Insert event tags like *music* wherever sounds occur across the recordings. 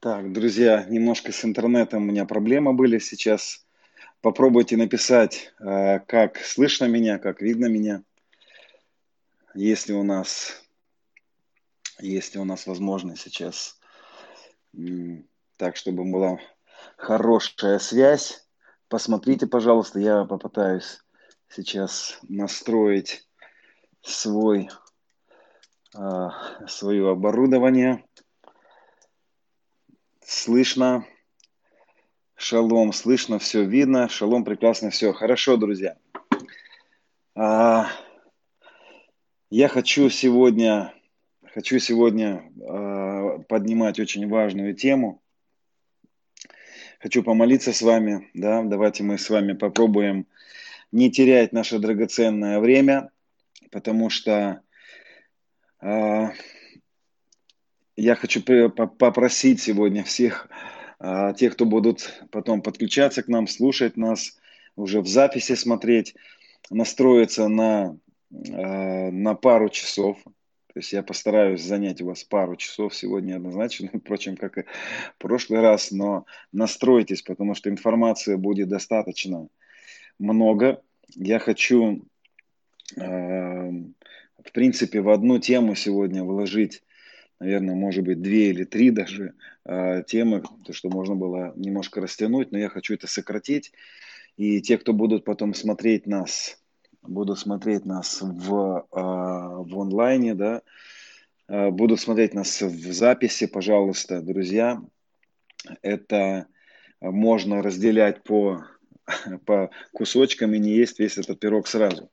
Так, друзья, немножко с интернетом у меня проблемы были сейчас. Попробуйте написать, э, как слышно меня, как видно меня. Если у нас, если у нас возможность сейчас так, чтобы была хорошая связь. Посмотрите, пожалуйста, я попытаюсь сейчас настроить свой, э, свое оборудование. Слышно. Шалом, слышно, все видно. Шалом, прекрасно, все. Хорошо, друзья. А, я хочу сегодня, хочу сегодня а, поднимать очень важную тему. Хочу помолиться с вами. Да? Давайте мы с вами попробуем не терять наше драгоценное время, потому что а, я хочу попросить сегодня всех а, тех, кто будут потом подключаться к нам, слушать нас, уже в записи смотреть, настроиться на, а, на пару часов. То есть я постараюсь занять у вас пару часов сегодня однозначно, *laughs* впрочем, как и в прошлый раз, но настройтесь, потому что информации будет достаточно много. Я хочу, а, в принципе, в одну тему сегодня вложить наверное, может быть, две или три даже э, темы, то, что можно было немножко растянуть, но я хочу это сократить. И те, кто будут потом смотреть нас, будут смотреть нас в, э, в онлайне, да, э, будут смотреть нас в записи, пожалуйста, друзья, это можно разделять по, *laughs* по кусочкам и не есть весь этот пирог сразу.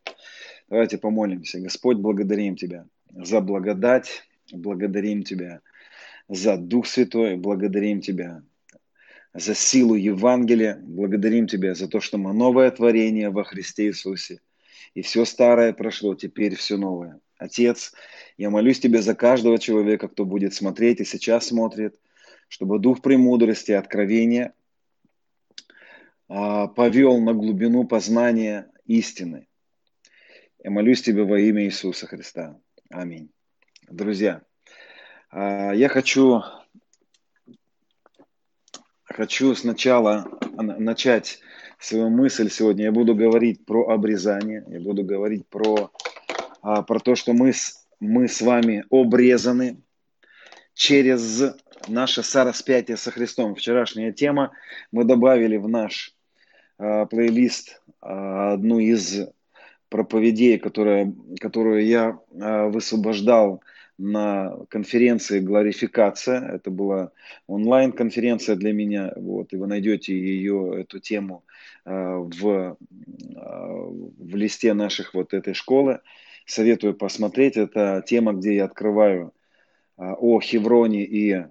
Давайте помолимся. Господь, благодарим Тебя за благодать, Благодарим Тебя за Дух Святой, благодарим Тебя за силу Евангелия, благодарим Тебя за то, что мы новое творение во Христе Иисусе. И все старое прошло, теперь все новое. Отец, я молюсь Тебе за каждого человека, кто будет смотреть и сейчас смотрит, чтобы Дух премудрости, откровения а, повел на глубину познания истины. Я молюсь Тебе во имя Иисуса Христа. Аминь. Друзья, а, я хочу, хочу сначала начать свою мысль сегодня. Я буду говорить про обрезание, я буду говорить про, а, про то, что мы, мы с вами обрезаны через наше сораспятие со Христом. Вчерашняя тема. Мы добавили в наш э, плейлист одну из проповедей, которая, которую я э, высвобождал на конференции «Гларификация». Это была онлайн-конференция для меня. Вот, и вы найдете ее, эту тему э, в, э, в листе наших вот этой школы. Советую посмотреть. Это тема, где я открываю о Хевроне и,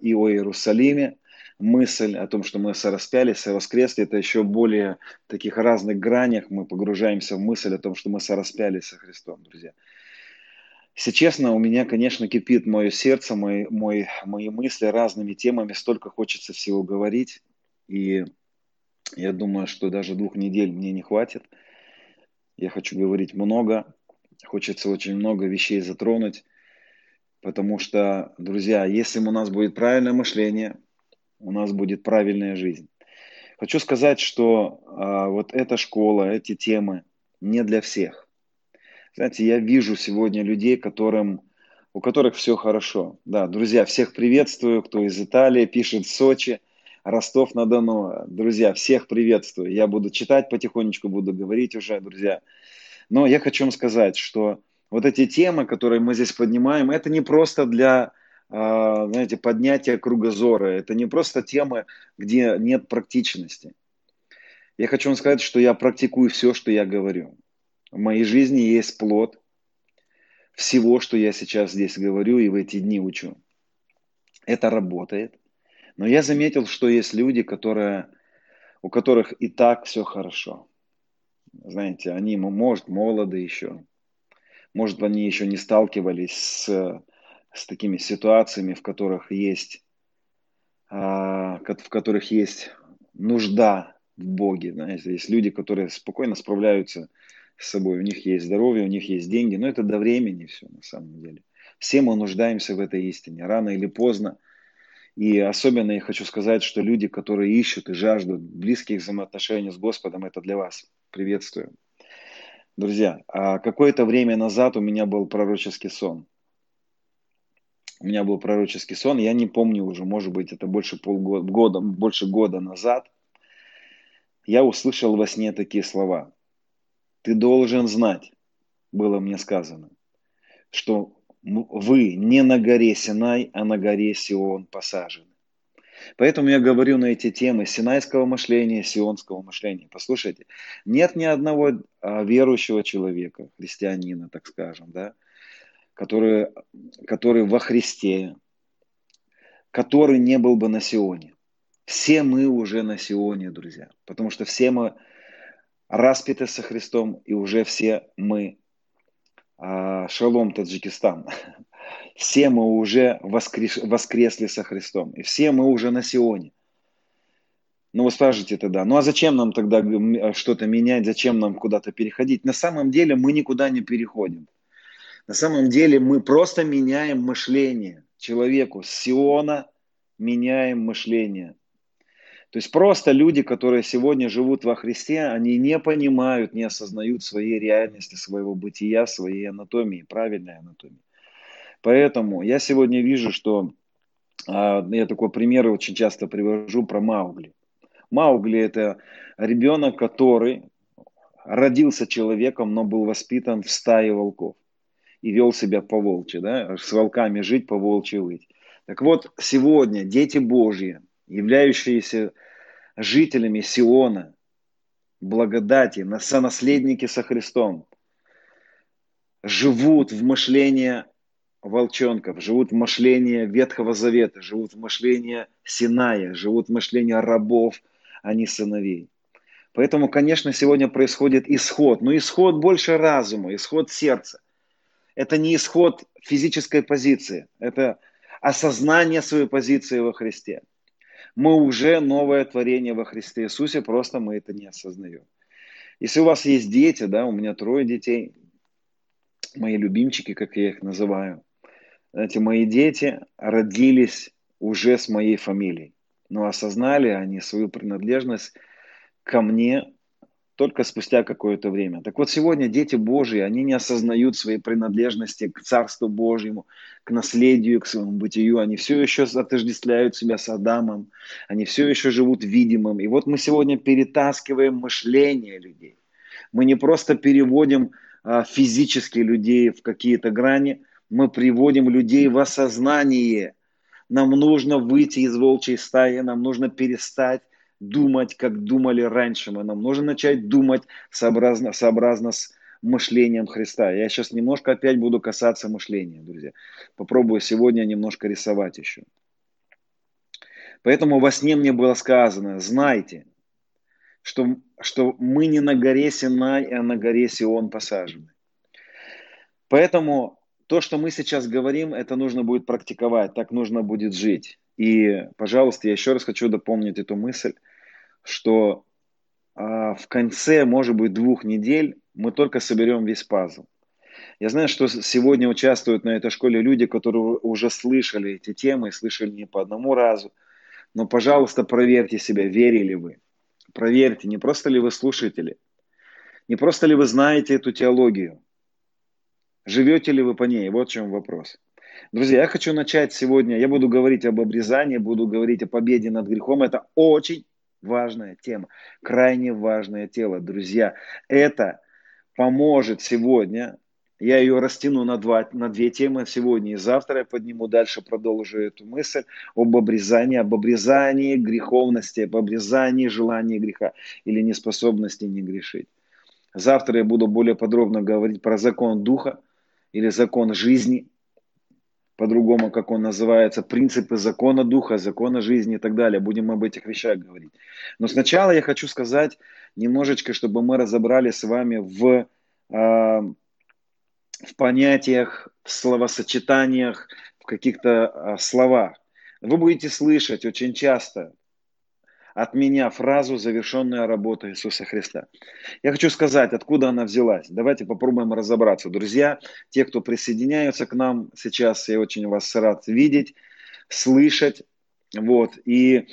и о Иерусалиме мысль о том, что мы сораспялись, совоскресли, это еще более таких разных гранях мы погружаемся в мысль о том, что мы сораспялись со Христом, друзья. Если честно, у меня, конечно, кипит мое сердце, мой, мой, мои мысли разными темами, столько хочется всего говорить. И я думаю, что даже двух недель мне не хватит. Я хочу говорить много, хочется очень много вещей затронуть, потому что, друзья, если у нас будет правильное мышление, у нас будет правильная жизнь. Хочу сказать, что а, вот эта школа, эти темы не для всех. Знаете, я вижу сегодня людей, которым, у которых все хорошо. Да, друзья, всех приветствую, кто из Италии пишет Сочи, Ростов-на-Дону. Друзья, всех приветствую. Я буду читать потихонечку, буду говорить уже, друзья. Но я хочу вам сказать, что вот эти темы, которые мы здесь поднимаем, это не просто для, знаете, поднятия кругозора. Это не просто темы, где нет практичности. Я хочу вам сказать, что я практикую все, что я говорю. В моей жизни есть плод всего, что я сейчас здесь говорю и в эти дни учу. Это работает. Но я заметил, что есть люди, которые, у которых и так все хорошо. Знаете, они, может, молоды еще. Может, они еще не сталкивались с, с такими ситуациями, в которых есть, а, в которых есть нужда в Боге. Знаете, есть люди, которые спокойно справляются с собой. У них есть здоровье, у них есть деньги, но это до времени все на самом деле. Все мы нуждаемся в этой истине, рано или поздно. И особенно я хочу сказать, что люди, которые ищут и жаждут близких взаимоотношений с Господом, это для вас. Приветствую. Друзья, а какое-то время назад у меня был пророческий сон. У меня был пророческий сон, я не помню уже, может быть, это больше полгода, года, больше года назад. Я услышал во сне такие слова. Ты должен знать, было мне сказано, что вы не на горе Синай, а на горе Сион посажены. Поэтому я говорю на эти темы синайского мышления, сионского мышления. Послушайте, нет ни одного а, верующего человека, христианина, так скажем, да, который, который во Христе, который не был бы на Сионе. Все мы уже на Сионе, друзья, потому что все мы распяты со Христом, и уже все мы а, шалом Таджикистан. *laughs* Все мы уже воскрес, воскресли со Христом. И все мы уже на Сионе. Ну, вы скажете тогда, ну а зачем нам тогда что-то менять, зачем нам куда-то переходить? На самом деле мы никуда не переходим. На самом деле мы просто меняем мышление человеку. С Сиона меняем мышление. То есть просто люди, которые сегодня живут во Христе, они не понимают, не осознают своей реальности, своего бытия, своей анатомии, правильной анатомии. Поэтому я сегодня вижу, что а, я такой пример очень часто привожу про Маугли. Маугли это ребенок, который родился человеком, но был воспитан в стае волков и вел себя по волчьи, да, с волками жить, по волчьи выть. Так вот, сегодня дети Божьи, являющиеся жителями Сиона, благодати, сонаследники со Христом, живут в мышлении волчонков, живут в мышлении Ветхого Завета, живут в мышлении Синая, живут в мышлении рабов, а не сыновей. Поэтому, конечно, сегодня происходит исход, но исход больше разума, исход сердца. Это не исход физической позиции, это осознание своей позиции во Христе мы уже новое творение во Христе Иисусе, просто мы это не осознаем. Если у вас есть дети, да, у меня трое детей, мои любимчики, как я их называю, знаете, мои дети родились уже с моей фамилией, но осознали они свою принадлежность ко мне только спустя какое-то время. Так вот, сегодня дети Божьи, они не осознают своей принадлежности к Царству Божьему, к наследию, к своему бытию. Они все еще отождествляют себя с Адамом, они все еще живут видимым. И вот мы сегодня перетаскиваем мышление людей. Мы не просто переводим а, физически людей в какие-то грани, мы приводим людей в осознание. Нам нужно выйти из волчьей стаи, нам нужно перестать думать, как думали раньше. Мы нам нужно начать думать сообразно, сообразно с мышлением Христа. Я сейчас немножко опять буду касаться мышления, друзья. Попробую сегодня немножко рисовать еще. Поэтому во сне мне было сказано, знайте, что, что мы не на горе Синай, а на горе Сион посажены. Поэтому то, что мы сейчас говорим, это нужно будет практиковать, так нужно будет жить. И, пожалуйста, я еще раз хочу дополнить эту мысль, что а, в конце, может быть, двух недель мы только соберем весь пазл. Я знаю, что сегодня участвуют на этой школе люди, которые уже слышали эти темы, слышали не по одному разу. Но, пожалуйста, проверьте себя, верили вы. Проверьте, не просто ли вы слушатели, не просто ли вы знаете эту теологию, живете ли вы по ней, вот в чем вопрос. Друзья, я хочу начать сегодня, я буду говорить об обрезании, буду говорить о победе над грехом. Это очень важная тема, крайне важное тело. Друзья, это поможет сегодня, я ее растяну на, два, на две темы сегодня и завтра, я подниму дальше, продолжу эту мысль об обрезании, об обрезании греховности, об обрезании желания греха или неспособности не грешить. Завтра я буду более подробно говорить про закон духа или закон жизни – по-другому, как он называется, принципы закона духа, закона жизни и так далее. Будем об этих вещах говорить. Но сначала я хочу сказать немножечко, чтобы мы разобрали с вами в, э, в понятиях, в словосочетаниях, в каких-то э, словах. Вы будете слышать очень часто от меня фразу «завершенная работа Иисуса Христа». Я хочу сказать, откуда она взялась. Давайте попробуем разобраться. Друзья, те, кто присоединяются к нам сейчас, я очень вас рад видеть, слышать. Вот. И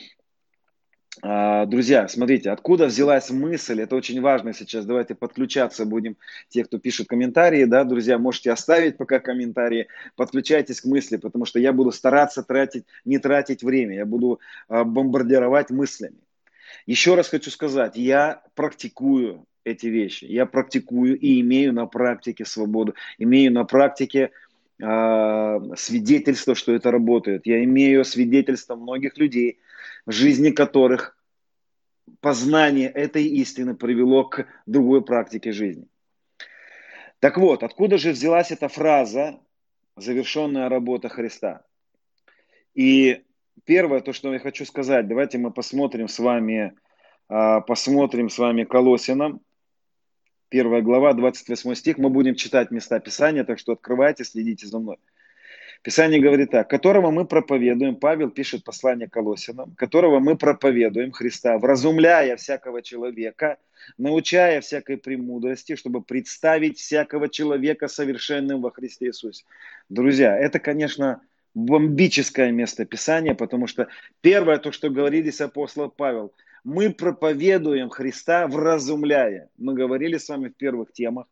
Друзья, смотрите, откуда взялась мысль, это очень важно сейчас, давайте подключаться будем, те, кто пишет комментарии, да, друзья, можете оставить пока комментарии, подключайтесь к мысли, потому что я буду стараться тратить, не тратить время, я буду а, бомбардировать мыслями. Еще раз хочу сказать, я практикую эти вещи, я практикую и имею на практике свободу, имею на практике э, свидетельство, что это работает, я имею свидетельство многих людей, в жизни которых познание этой истины привело к другой практике жизни. Так вот, откуда же взялась эта фраза «завершенная работа Христа»? И первое, то, что я хочу сказать, давайте мы посмотрим с вами, а, посмотрим с вами Колосинам, первая глава, 28 стих. Мы будем читать места Писания, так что открывайте, следите за мной. Писание говорит так, которого мы проповедуем, Павел пишет послание Колосинам, которого мы проповедуем Христа, вразумляя всякого человека, научая всякой премудрости, чтобы представить всякого человека совершенным во Христе Иисусе. Друзья, это, конечно, бомбическое место Писания, потому что первое, то, что говорили апостол Павел, мы проповедуем Христа, вразумляя. Мы говорили с вами в первых темах,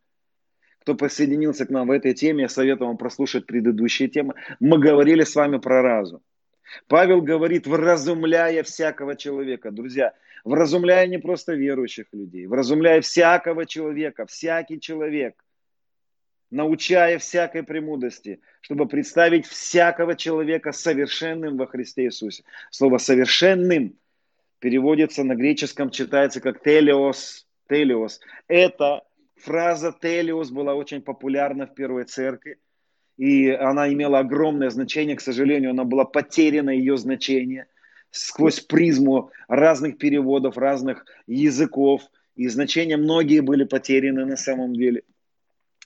кто присоединился к нам в этой теме, я советую вам прослушать предыдущие темы. Мы говорили с вами про разум. Павел говорит, вразумляя всякого человека. Друзья, вразумляя не просто верующих людей, вразумляя всякого человека, всякий человек, научая всякой премудрости, чтобы представить всякого человека совершенным во Христе Иисусе. Слово «совершенным» переводится на греческом, читается как «телеос». «Телеос» – это Фраза «телиос» была очень популярна в Первой Церкви, и она имела огромное значение. К сожалению, она была потеряна, ее значение, сквозь призму разных переводов, разных языков. И значения многие были потеряны на самом деле.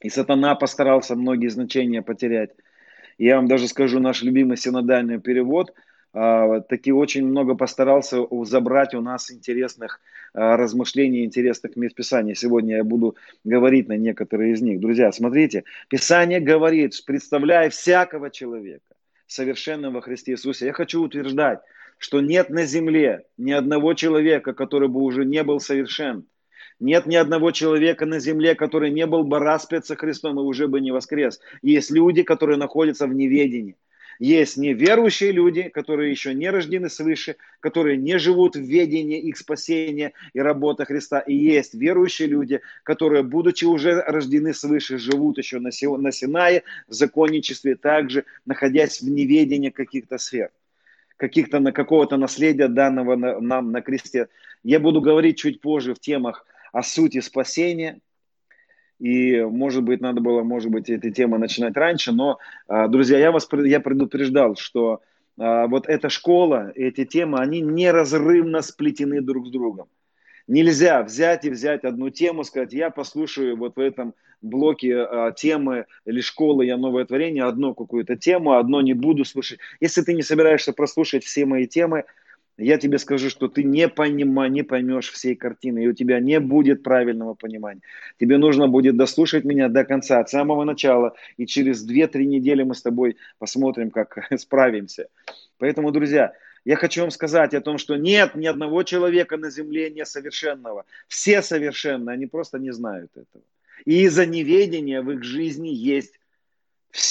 И сатана постарался многие значения потерять. Я вам даже скажу, наш любимый синодальный перевод – таки очень много постарался забрать у нас интересных а, размышлений, интересных мест Писания. Сегодня я буду говорить на некоторые из них. Друзья, смотрите, Писание говорит, представляя всякого человека совершенным во Христе Иисусе. Я хочу утверждать, что нет на земле ни одного человека, который бы уже не был совершен. Нет ни одного человека на земле, который не был бы распят со Христом и уже бы не воскрес. Есть люди, которые находятся в неведении. Есть неверующие люди, которые еще не рождены свыше, которые не живут в ведении их спасения и работы Христа. И есть верующие люди, которые, будучи уже рождены свыше, живут еще на Синае, в законничестве, также находясь в неведении каких-то сфер каких-то на какого-то наследия данного нам на кресте. Я буду говорить чуть позже в темах о сути спасения, и, может быть, надо было, может быть, эти темы начинать раньше, но, а, друзья, я вас я предупреждал, что а, вот эта школа, эти темы, они неразрывно сплетены друг с другом. Нельзя взять и взять одну тему, сказать, я послушаю вот в этом блоке а, темы или школы «Я новое творение», одну какую-то тему, одно не буду слушать. Если ты не собираешься прослушать все мои темы, я тебе скажу, что ты не, понима, не поймешь всей картины, и у тебя не будет правильного понимания. Тебе нужно будет дослушать меня до конца, от самого начала, и через 2-3 недели мы с тобой посмотрим, как *laughs* справимся. Поэтому, друзья, я хочу вам сказать о том, что нет ни одного человека на земле несовершенного. Все совершенны, они просто не знают этого. И из-за неведения в их жизни есть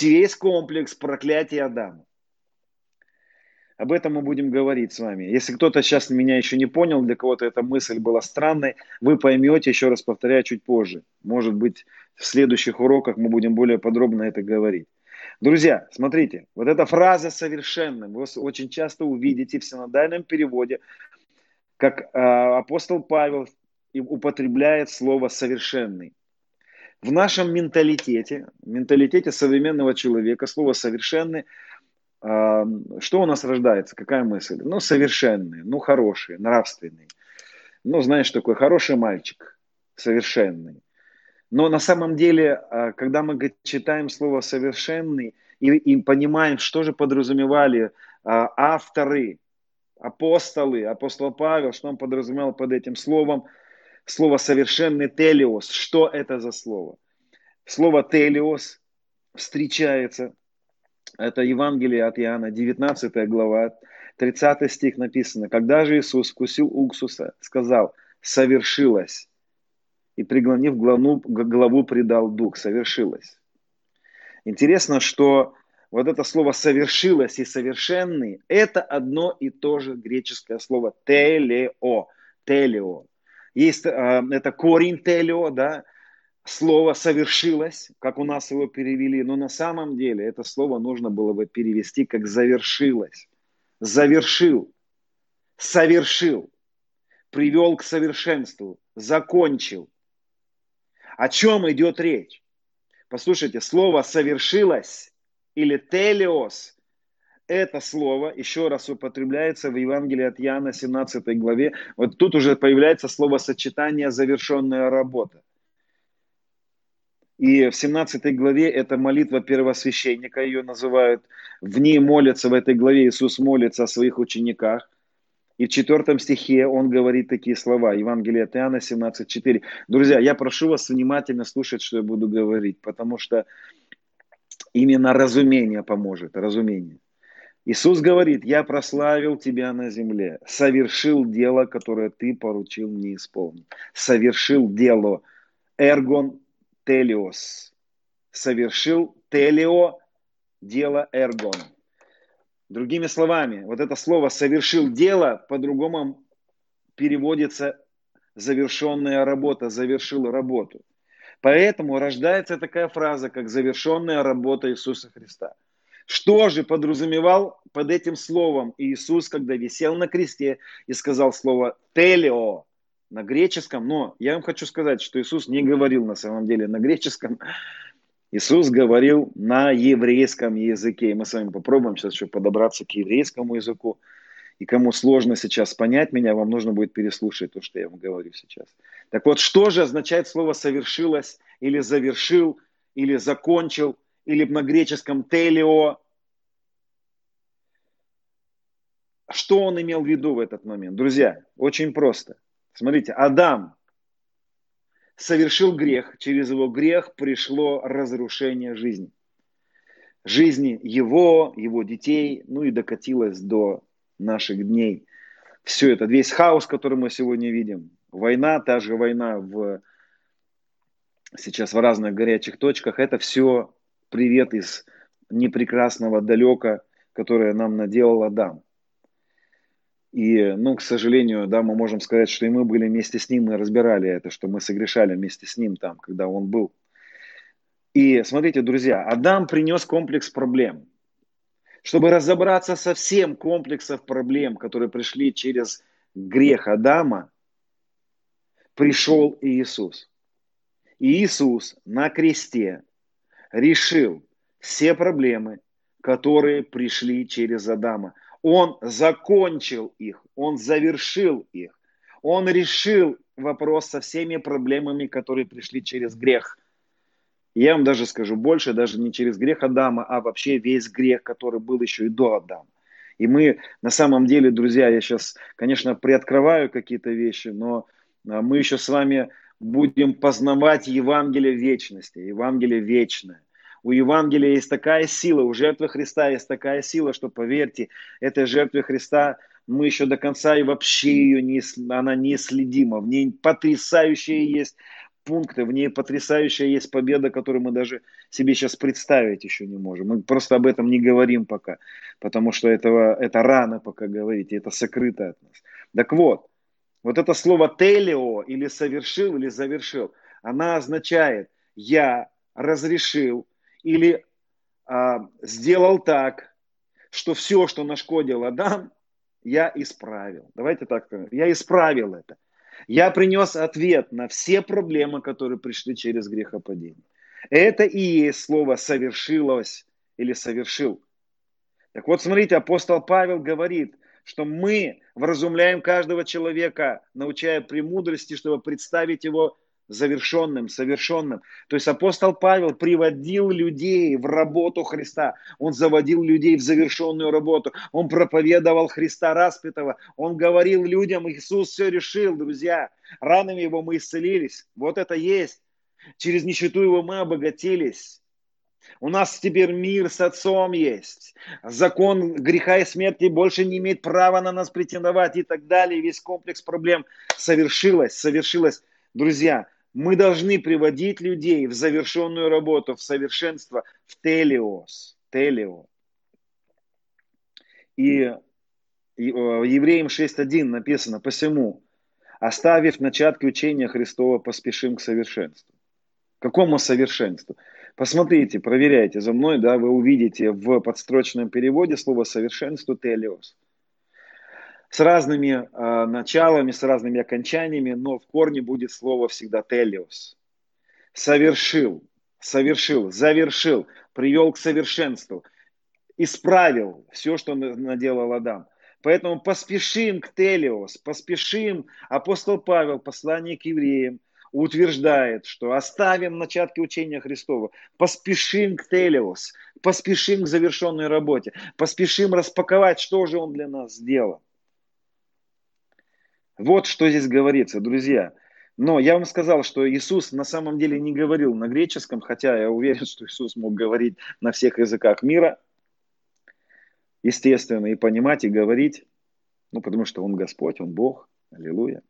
весь комплекс проклятия Адама. Об этом мы будем говорить с вами. Если кто-то сейчас меня еще не понял, для кого-то эта мысль была странной, вы поймете, еще раз повторяю, чуть позже. Может быть, в следующих уроках мы будем более подробно это говорить. Друзья, смотрите, вот эта фраза «совершенным» вы очень часто увидите в синодальном переводе, как э, апостол Павел употребляет слово «совершенный». В нашем менталитете, менталитете современного человека, слово «совершенный» что у нас рождается? Какая мысль? Ну, совершенный, ну, хороший, нравственный. Ну, знаешь, такой хороший мальчик, совершенный. Но на самом деле, а, когда мы читаем слово «совершенный» и, и понимаем, что же подразумевали а, авторы, апостолы, апостол Павел, что он подразумевал под этим словом? Слово совершенный телиос. Что это за слово? Слово телиос встречается, это Евангелие от Иоанна, 19 глава, 30 стих написано. Когда же Иисус вкусил уксуса, сказал, совершилось. И преклонив главу, главу предал дух, совершилось. Интересно, что вот это слово «совершилось» и «совершенный» – это одно и то же греческое слово «телео». «Телео». Есть, э, это корень «телео», да, слово «совершилось», как у нас его перевели, но на самом деле это слово нужно было бы перевести как «завершилось». Завершил, совершил, привел к совершенству, закончил. О чем идет речь? Послушайте, слово «совершилось» или телеос, это слово еще раз употребляется в Евангелии от Иоанна 17 главе. Вот тут уже появляется слово сочетание «завершенная работа». И в 17 главе это молитва первосвященника, ее называют. В ней молятся, в этой главе Иисус молится о своих учениках. И в четвертом стихе он говорит такие слова, Евангелие от Иоанна 17.4. Друзья, я прошу вас внимательно слушать, что я буду говорить, потому что Именно разумение поможет, разумение. Иисус говорит, я прославил тебя на земле, совершил дело, которое ты поручил мне исполнить. Совершил дело, эргон телиос. Совершил телио, дело эргон. Другими словами, вот это слово «совершил дело» по-другому переводится «завершенная работа», «завершил работу». Поэтому рождается такая фраза, как завершенная работа Иисуса Христа. Что же подразумевал под этим словом Иисус, когда висел на кресте и сказал слово «телео» на греческом? Но я вам хочу сказать, что Иисус не говорил на самом деле на греческом. Иисус говорил на еврейском языке. И мы с вами попробуем сейчас еще подобраться к еврейскому языку. И кому сложно сейчас понять меня, вам нужно будет переслушать то, что я вам говорю сейчас. Так вот, что же означает слово «совершилось» или «завершил», или «закончил», или на греческом «телео»? Что он имел в виду в этот момент? Друзья, очень просто. Смотрите, Адам совершил грех, через его грех пришло разрушение жизни. Жизни его, его детей, ну и докатилось до наших дней. Все это, весь хаос, который мы сегодня видим, война, та же война в, сейчас в разных горячих точках, это все привет из непрекрасного далека, которое нам наделал Адам. И, ну, к сожалению, да, мы можем сказать, что и мы были вместе с ним, мы разбирали это, что мы согрешали вместе с ним там, когда он был. И смотрите, друзья, Адам принес комплекс проблем чтобы разобраться со всем комплексом проблем, которые пришли через грех Адама, пришел Иисус. И Иисус на кресте решил все проблемы, которые пришли через Адама. Он закончил их, он завершил их. Он решил вопрос со всеми проблемами, которые пришли через грех. Я вам даже скажу больше, даже не через грех Адама, а вообще весь грех, который был еще и до Адама. И мы на самом деле, друзья, я сейчас, конечно, приоткрываю какие-то вещи, но а, мы еще с вами будем познавать Евангелие вечности, Евангелие вечное. У Евангелия есть такая сила, у жертвы Христа есть такая сила, что, поверьте, этой жертве Христа мы еще до конца и вообще ее не, она неследима. В ней потрясающие есть пункты, в ней потрясающая есть победа, которую мы даже себе сейчас представить еще не можем. Мы просто об этом не говорим пока, потому что этого, это рано пока говорить, это сокрыто от нас. Так вот, вот это слово «телео» или «совершил» или «завершил», она означает «я разрешил» или а, «сделал так», что все, что нашкодил Адам, я исправил. Давайте так. Я исправил это. Я принес ответ на все проблемы, которые пришли через грехопадение. Это и есть слово «совершилось» или «совершил». Так вот, смотрите, апостол Павел говорит, что мы вразумляем каждого человека, научая премудрости, чтобы представить его завершенным, совершенным. То есть апостол Павел приводил людей в работу Христа. Он заводил людей в завершенную работу. Он проповедовал Христа распятого. Он говорил людям, Иисус все решил, друзья. Ранами его мы исцелились. Вот это есть. Через нищету его мы обогатились. У нас теперь мир с Отцом есть. Закон греха и смерти больше не имеет права на нас претендовать и так далее. Весь комплекс проблем совершилось, совершилось. Друзья, мы должны приводить людей в завершенную работу, в совершенство, в телиос. Телио. И в Евреям 6.1 написано, посему, оставив начатки учения Христова, поспешим к совершенству. Какому совершенству? Посмотрите, проверяйте за мной, да, вы увидите в подстрочном переводе слово совершенство телиос. С разными э, началами, с разными окончаниями, но в корне будет слово всегда телиос. Совершил, совершил, завершил, привел к совершенству, исправил все, что наделал Адам. Поэтому поспешим к телиос, поспешим. Апостол Павел, послание к евреям – утверждает, что оставим начатки учения Христова, поспешим к Телиос, поспешим к завершенной работе, поспешим распаковать, что же Он для нас сделал. Вот что здесь говорится, друзья. Но я вам сказал, что Иисус на самом деле не говорил на греческом, хотя я уверен, что Иисус мог говорить на всех языках мира, естественно, и понимать, и говорить, ну, потому что Он Господь, Он Бог, аллилуйя.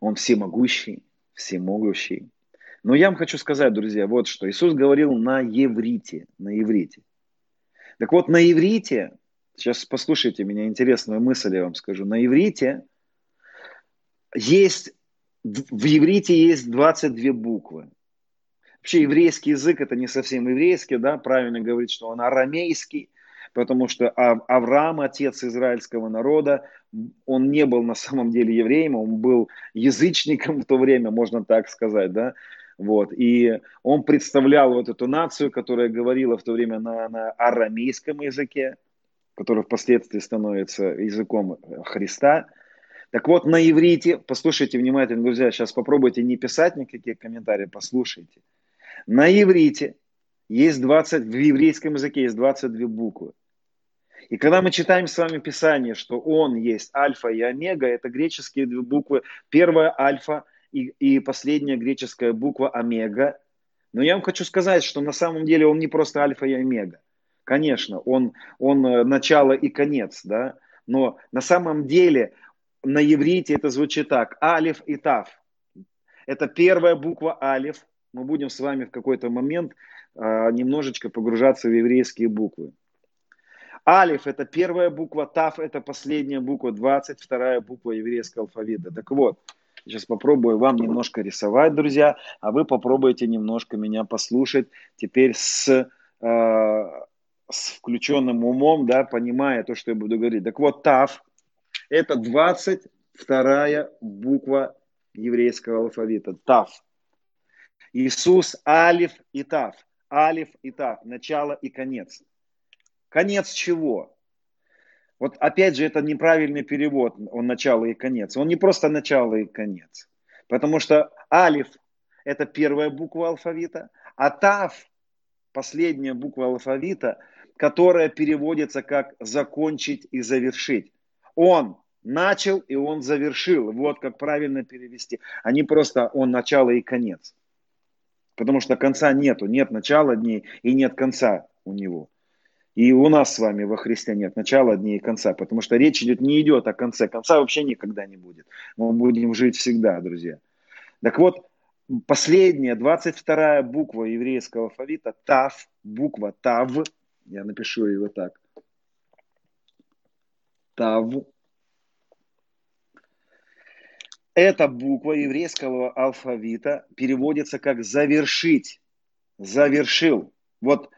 Он всемогущий, всемогущий. Но я вам хочу сказать, друзья, вот что. Иисус говорил на еврите, на иврите. Так вот, на иврите, сейчас послушайте меня, интересную мысль я вам скажу. На иврите есть, в иврите есть 22 буквы. Вообще еврейский язык это не совсем еврейский, да, правильно говорить, что он арамейский, потому что Авраам, отец израильского народа, он не был на самом деле евреем, он был язычником в то время, можно так сказать, да, вот, и он представлял вот эту нацию, которая говорила в то время на, на арамейском языке, который впоследствии становится языком Христа. Так вот, на иврите, послушайте внимательно, друзья, сейчас попробуйте не писать никакие комментарии, послушайте. На иврите есть 20, в еврейском языке есть 22 буквы. И когда мы читаем с вами Писание, что Он есть альфа и омега, это греческие две буквы. Первая альфа и, и последняя греческая буква омега. Но я вам хочу сказать, что на самом деле Он не просто альфа и омега. Конечно, он, он э, начало и конец, да, но на самом деле на еврите это звучит так, алиф и тав. Это первая буква алиф. Мы будем с вами в какой-то момент а, немножечко погружаться в еврейские буквы. Алиф – это первая буква, Тав – это последняя буква, 22 буква еврейского алфавита. Так вот, сейчас попробую вам немножко рисовать, друзья, а вы попробуйте немножко меня послушать теперь с, э, с включенным умом, да, понимая то, что я буду говорить. Так вот, Тав – это 22 буква еврейского алфавита. Тав. Иисус – Алиф и Тав. Алиф и Тав. Начало и конец. Конец чего? Вот опять же, это неправильный перевод, он начало и конец. Он не просто начало и конец. Потому что алиф – это первая буква алфавита, а тав – последняя буква алфавита, которая переводится как «закончить и завершить». Он начал и он завершил. Вот как правильно перевести. А не просто он начало и конец. Потому что конца нету. Нет начала дней и нет конца у него. И у нас с вами во Христе нет начала дней и конца, потому что речь идет, не идет о конце. Конца вообще никогда не будет. Мы будем жить всегда, друзья. Так вот, последняя, 22 буква еврейского алфавита, Тав, буква Тав, я напишу его так. Тав. Эта буква еврейского алфавита переводится как «завершить», «завершил». Вот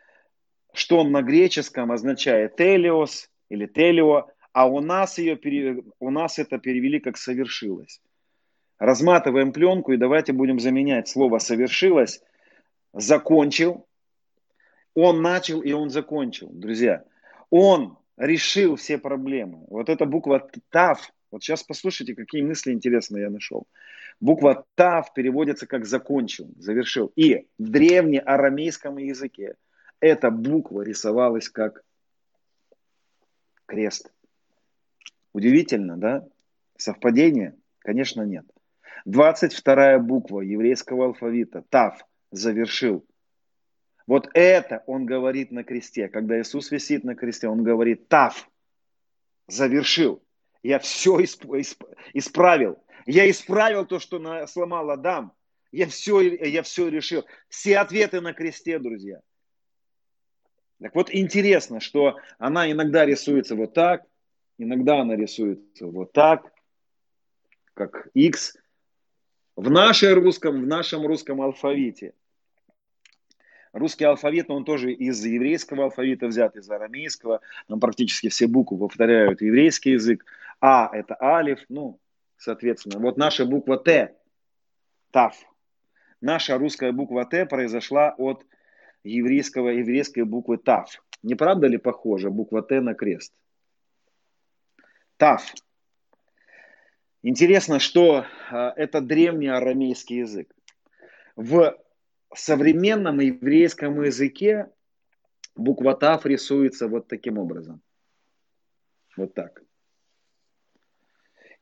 что он на греческом означает телиос или телио, а у нас, ее, у нас это перевели как совершилось. Разматываем пленку и давайте будем заменять слово совершилось, закончил, он начал и он закончил, друзья. Он решил все проблемы. Вот эта буква ТАВ, Вот сейчас послушайте, какие мысли интересные я нашел. Буква Тав переводится как закончил, завершил. И в древнеарамейском языке эта буква рисовалась как крест. Удивительно, да? Совпадение? Конечно, нет. 22 буква еврейского алфавита, Тав, завершил. Вот это он говорит на кресте. Когда Иисус висит на кресте, он говорит, Тав, завершил. Я все исправил. Я исправил то, что сломал Адам. Я все, я все решил. Все ответы на кресте, друзья. Так вот, интересно, что она иногда рисуется вот так, иногда она рисуется вот так, как X. В нашем русском, в нашем русском алфавите. Русский алфавит, он тоже из еврейского алфавита взят, из арамейского. Там практически все буквы повторяют еврейский язык. А – это алиф, ну, соответственно. Вот наша буква Т, ТАФ. Наша русская буква Т произошла от еврейского, еврейской буквы ТАФ. Не правда ли похоже буква Т на крест? ТАФ. Интересно, что а, это древний арамейский язык. В современном еврейском языке буква ТАФ рисуется вот таким образом. Вот так.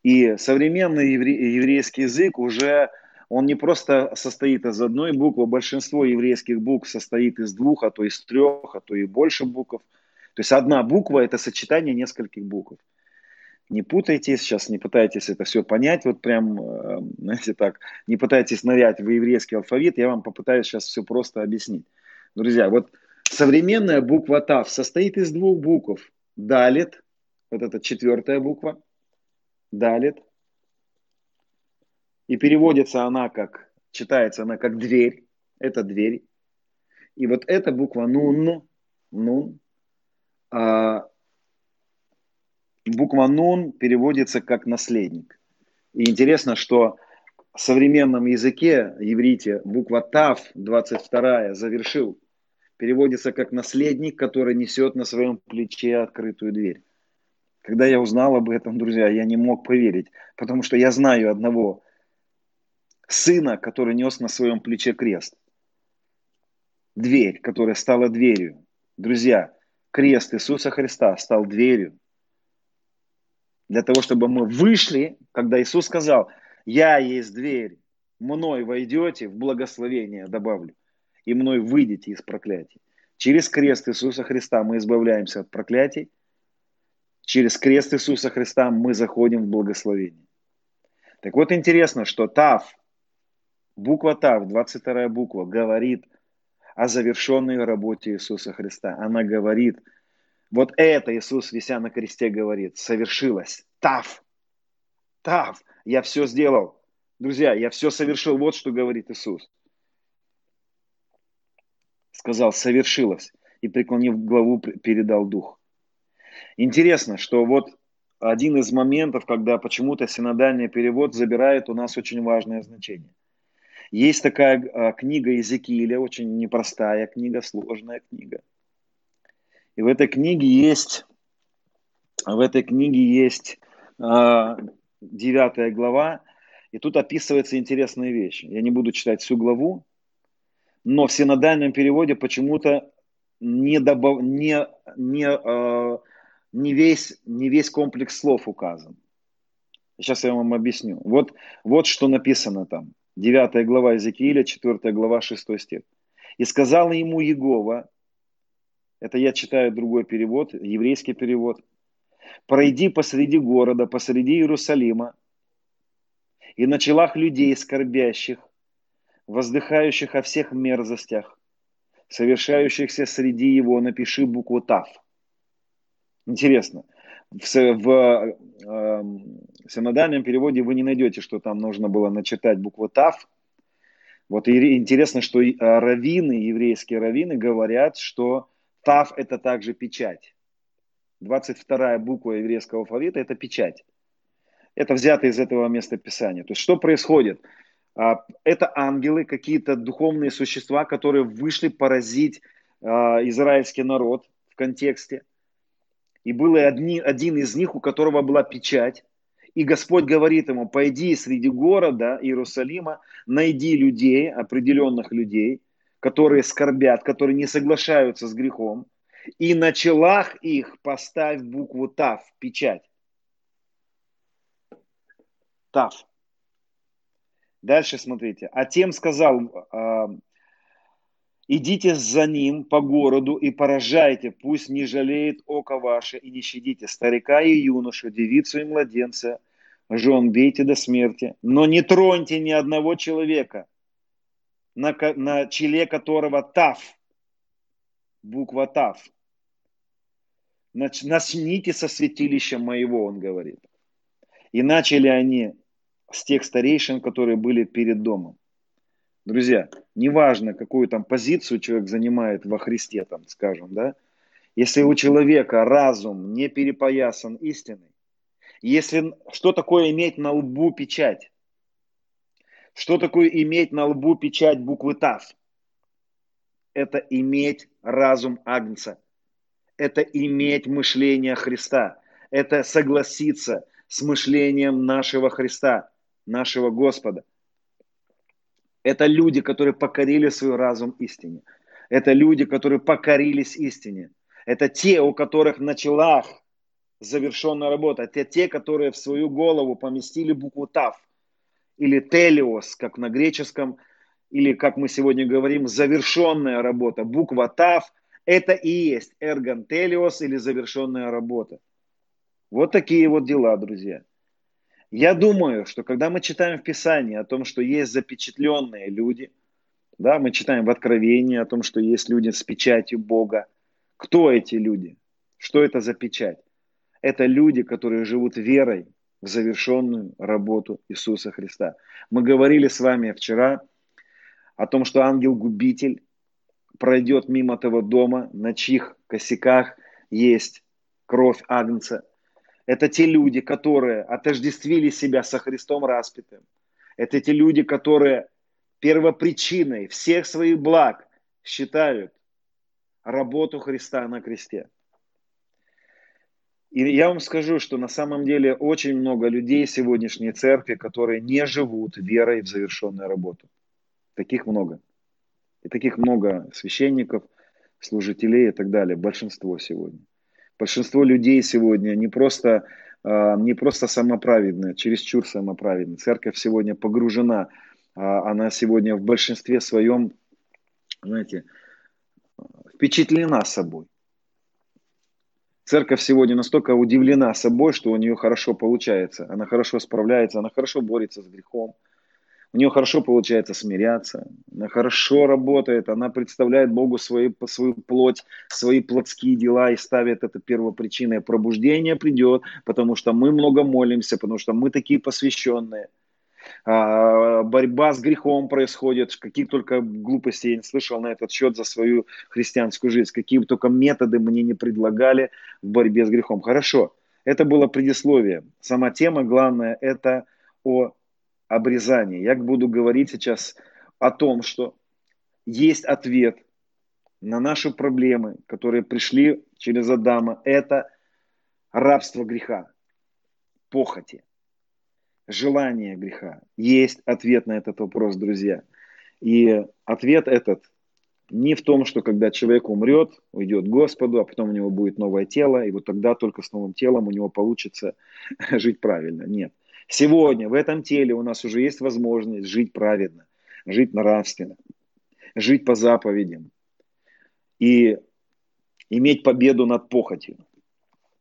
И современный еврейский язык уже, он не просто состоит из одной буквы, большинство еврейских букв состоит из двух, а то из трех, а то и больше букв. То есть одна буква – это сочетание нескольких букв. Не путайтесь, сейчас не пытайтесь это все понять, вот прям, э, знаете так, не пытайтесь нырять в еврейский алфавит, я вам попытаюсь сейчас все просто объяснить. Друзья, вот современная буква ТАВ состоит из двух букв. Далит, вот это четвертая буква, Далит. И переводится она как, читается она как дверь. Это дверь. И вот эта буква нун, нун, а, буква нун переводится как наследник. И интересно, что в современном языке, еврите, буква тав, 22 завершил, переводится как наследник, который несет на своем плече открытую дверь. Когда я узнал об этом, друзья, я не мог поверить, потому что я знаю одного сына, который нес на своем плече крест. Дверь, которая стала дверью. Друзья, крест Иисуса Христа стал дверью. Для того, чтобы мы вышли, когда Иисус сказал, я есть дверь, мной войдете в благословение, добавлю, и мной выйдете из проклятий. Через крест Иисуса Христа мы избавляемся от проклятий, через крест Иисуса Христа мы заходим в благословение. Так вот интересно, что Тав, буква Тав, 22 буква, говорит о завершенной работе Иисуса Христа. Она говорит, вот это Иисус, вися на кресте, говорит, совершилось. Тав, Тав, я все сделал. Друзья, я все совершил. Вот что говорит Иисус. Сказал, совершилось. И преклонив главу, передал дух. Интересно, что вот один из моментов, когда почему-то синодальный перевод забирает у нас очень важное значение. Есть такая а, книга Иезекииля, очень непростая книга, сложная книга. И в этой книге есть, в этой книге есть девятая глава, и тут описывается интересная вещь. Я не буду читать всю главу, но в синодальном переводе почему-то не, добав, не, не э, не весь, не весь комплекс слов указан. Сейчас я вам объясню. Вот, вот что написано там. 9 глава Иезекииля, 4 глава, 6 стих. «И сказал ему Егова, это я читаю другой перевод, еврейский перевод, пройди посреди города, посреди Иерусалима, и на челах людей скорбящих, воздыхающих о всех мерзостях, совершающихся среди его, напиши букву Тав – Интересно. В, в э, синодальном переводе вы не найдете, что там нужно было начитать букву ТАФ. Вот и интересно, что раввины, еврейские раввины говорят, что ТАФ это также печать. 22 буква еврейского алфавита это печать. Это взято из этого места Писания. То есть что происходит? А, это ангелы, какие-то духовные существа, которые вышли поразить а, израильский народ в контексте. И был одни, один из них, у которого была печать. И Господь говорит ему, пойди среди города Иерусалима, найди людей, определенных людей, которые скорбят, которые не соглашаются с грехом, и на челах их поставь букву ТАВ, печать. ТАВ. Дальше смотрите. А тем сказал, а, идите за ним по городу и поражайте, пусть не жалеет око ваше и не щадите старика и юношу, девицу и младенца, жен бейте до смерти, но не троньте ни одного человека, на, на челе которого ТАФ, буква ТАФ. Начните со святилища моего, он говорит. И начали они с тех старейшин, которые были перед домом. Друзья, неважно, какую там позицию человек занимает во Христе, там, скажем, да, если у человека разум не перепоясан истиной, если что такое иметь на лбу печать, что такое иметь на лбу печать буквы ТАФ? Это иметь разум Агнца. Это иметь мышление Христа. Это согласиться с мышлением нашего Христа нашего Господа. Это люди, которые покорили свой разум истине. Это люди, которые покорились истине. Это те, у которых на челах завершенная работа. Это те, которые в свою голову поместили букву ТАВ или телиос, как на греческом, или, как мы сегодня говорим, завершенная работа. Буква ТАВ – это и есть эргон телиос или завершенная работа. Вот такие вот дела, друзья. Я думаю, что когда мы читаем в Писании о том, что есть запечатленные люди, да, мы читаем в Откровении о том, что есть люди с печатью Бога. Кто эти люди? Что это за печать? Это люди, которые живут верой в завершенную работу Иисуса Христа. Мы говорили с вами вчера о том, что ангел-губитель пройдет мимо того дома, на чьих косяках есть кровь Агнца, это те люди, которые отождествили себя со Христом распятым. Это те люди, которые первопричиной всех своих благ считают работу Христа на кресте. И я вам скажу, что на самом деле очень много людей сегодняшней церкви, которые не живут верой в завершенную работу. Таких много. И таких много священников, служителей и так далее. Большинство сегодня. Большинство людей сегодня не просто, а, не просто самоправедные, чересчур самоправедные. Церковь сегодня погружена, а, она сегодня в большинстве своем, знаете, впечатлена собой. Церковь сегодня настолько удивлена собой, что у нее хорошо получается. Она хорошо справляется, она хорошо борется с грехом – у нее хорошо получается смиряться, она хорошо работает, она представляет Богу свои, свою плоть, свои плотские дела и ставит это первопричиной. Пробуждение придет, потому что мы много молимся, потому что мы такие посвященные. А, борьба с грехом происходит, какие только глупости я не слышал на этот счет за свою христианскую жизнь, какие только методы мне не предлагали в борьбе с грехом. Хорошо, это было предисловие. Сама тема, главное, это о обрезания. Я буду говорить сейчас о том, что есть ответ на наши проблемы, которые пришли через Адама. Это рабство греха, похоти, желание греха. Есть ответ на этот вопрос, друзья. И ответ этот не в том, что когда человек умрет, уйдет к Господу, а потом у него будет новое тело, и вот тогда только с новым телом у него получится *laughs* жить правильно. Нет. Сегодня в этом теле у нас уже есть возможность жить праведно, жить нравственно, жить по заповедям и иметь победу над похотью.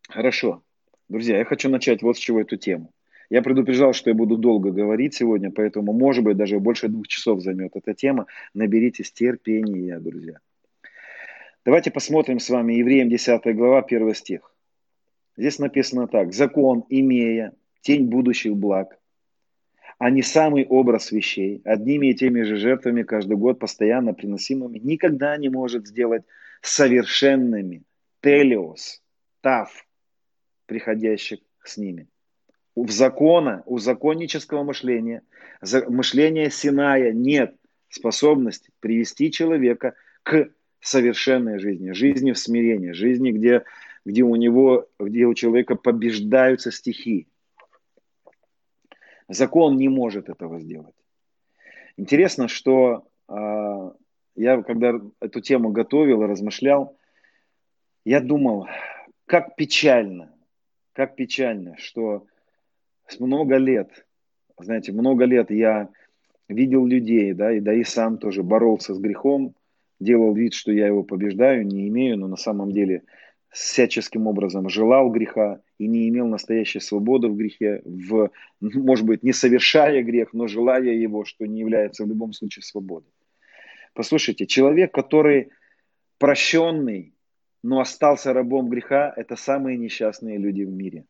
Хорошо. Друзья, я хочу начать вот с чего эту тему. Я предупреждал, что я буду долго говорить сегодня, поэтому, может быть, даже больше двух часов займет эта тема. Наберитесь терпения, друзья. Давайте посмотрим с вами Евреям 10 глава, 1 стих. Здесь написано так. «Закон, имея тень будущих благ, а не самый образ вещей, одними и теми же жертвами каждый год постоянно приносимыми, никогда не может сделать совершенными телиос, тав, приходящих с ними. В закона, у законнического мышления, мышления Синая нет способности привести человека к совершенной жизни, жизни в смирении, жизни, где, где у него, где у человека побеждаются стихии. Закон не может этого сделать. Интересно, что э, я, когда эту тему готовил и размышлял, я думал, как печально, как печально, что много лет, знаете, много лет я видел людей, да, и да и сам тоже боролся с грехом, делал вид, что я его побеждаю, не имею, но на самом деле всяческим образом желал греха и не имел настоящей свободы в грехе, в, может быть, не совершая грех, но желая его, что не является в любом случае свободой. Послушайте, человек, который прощенный, но остался рабом греха, это самые несчастные люди в мире.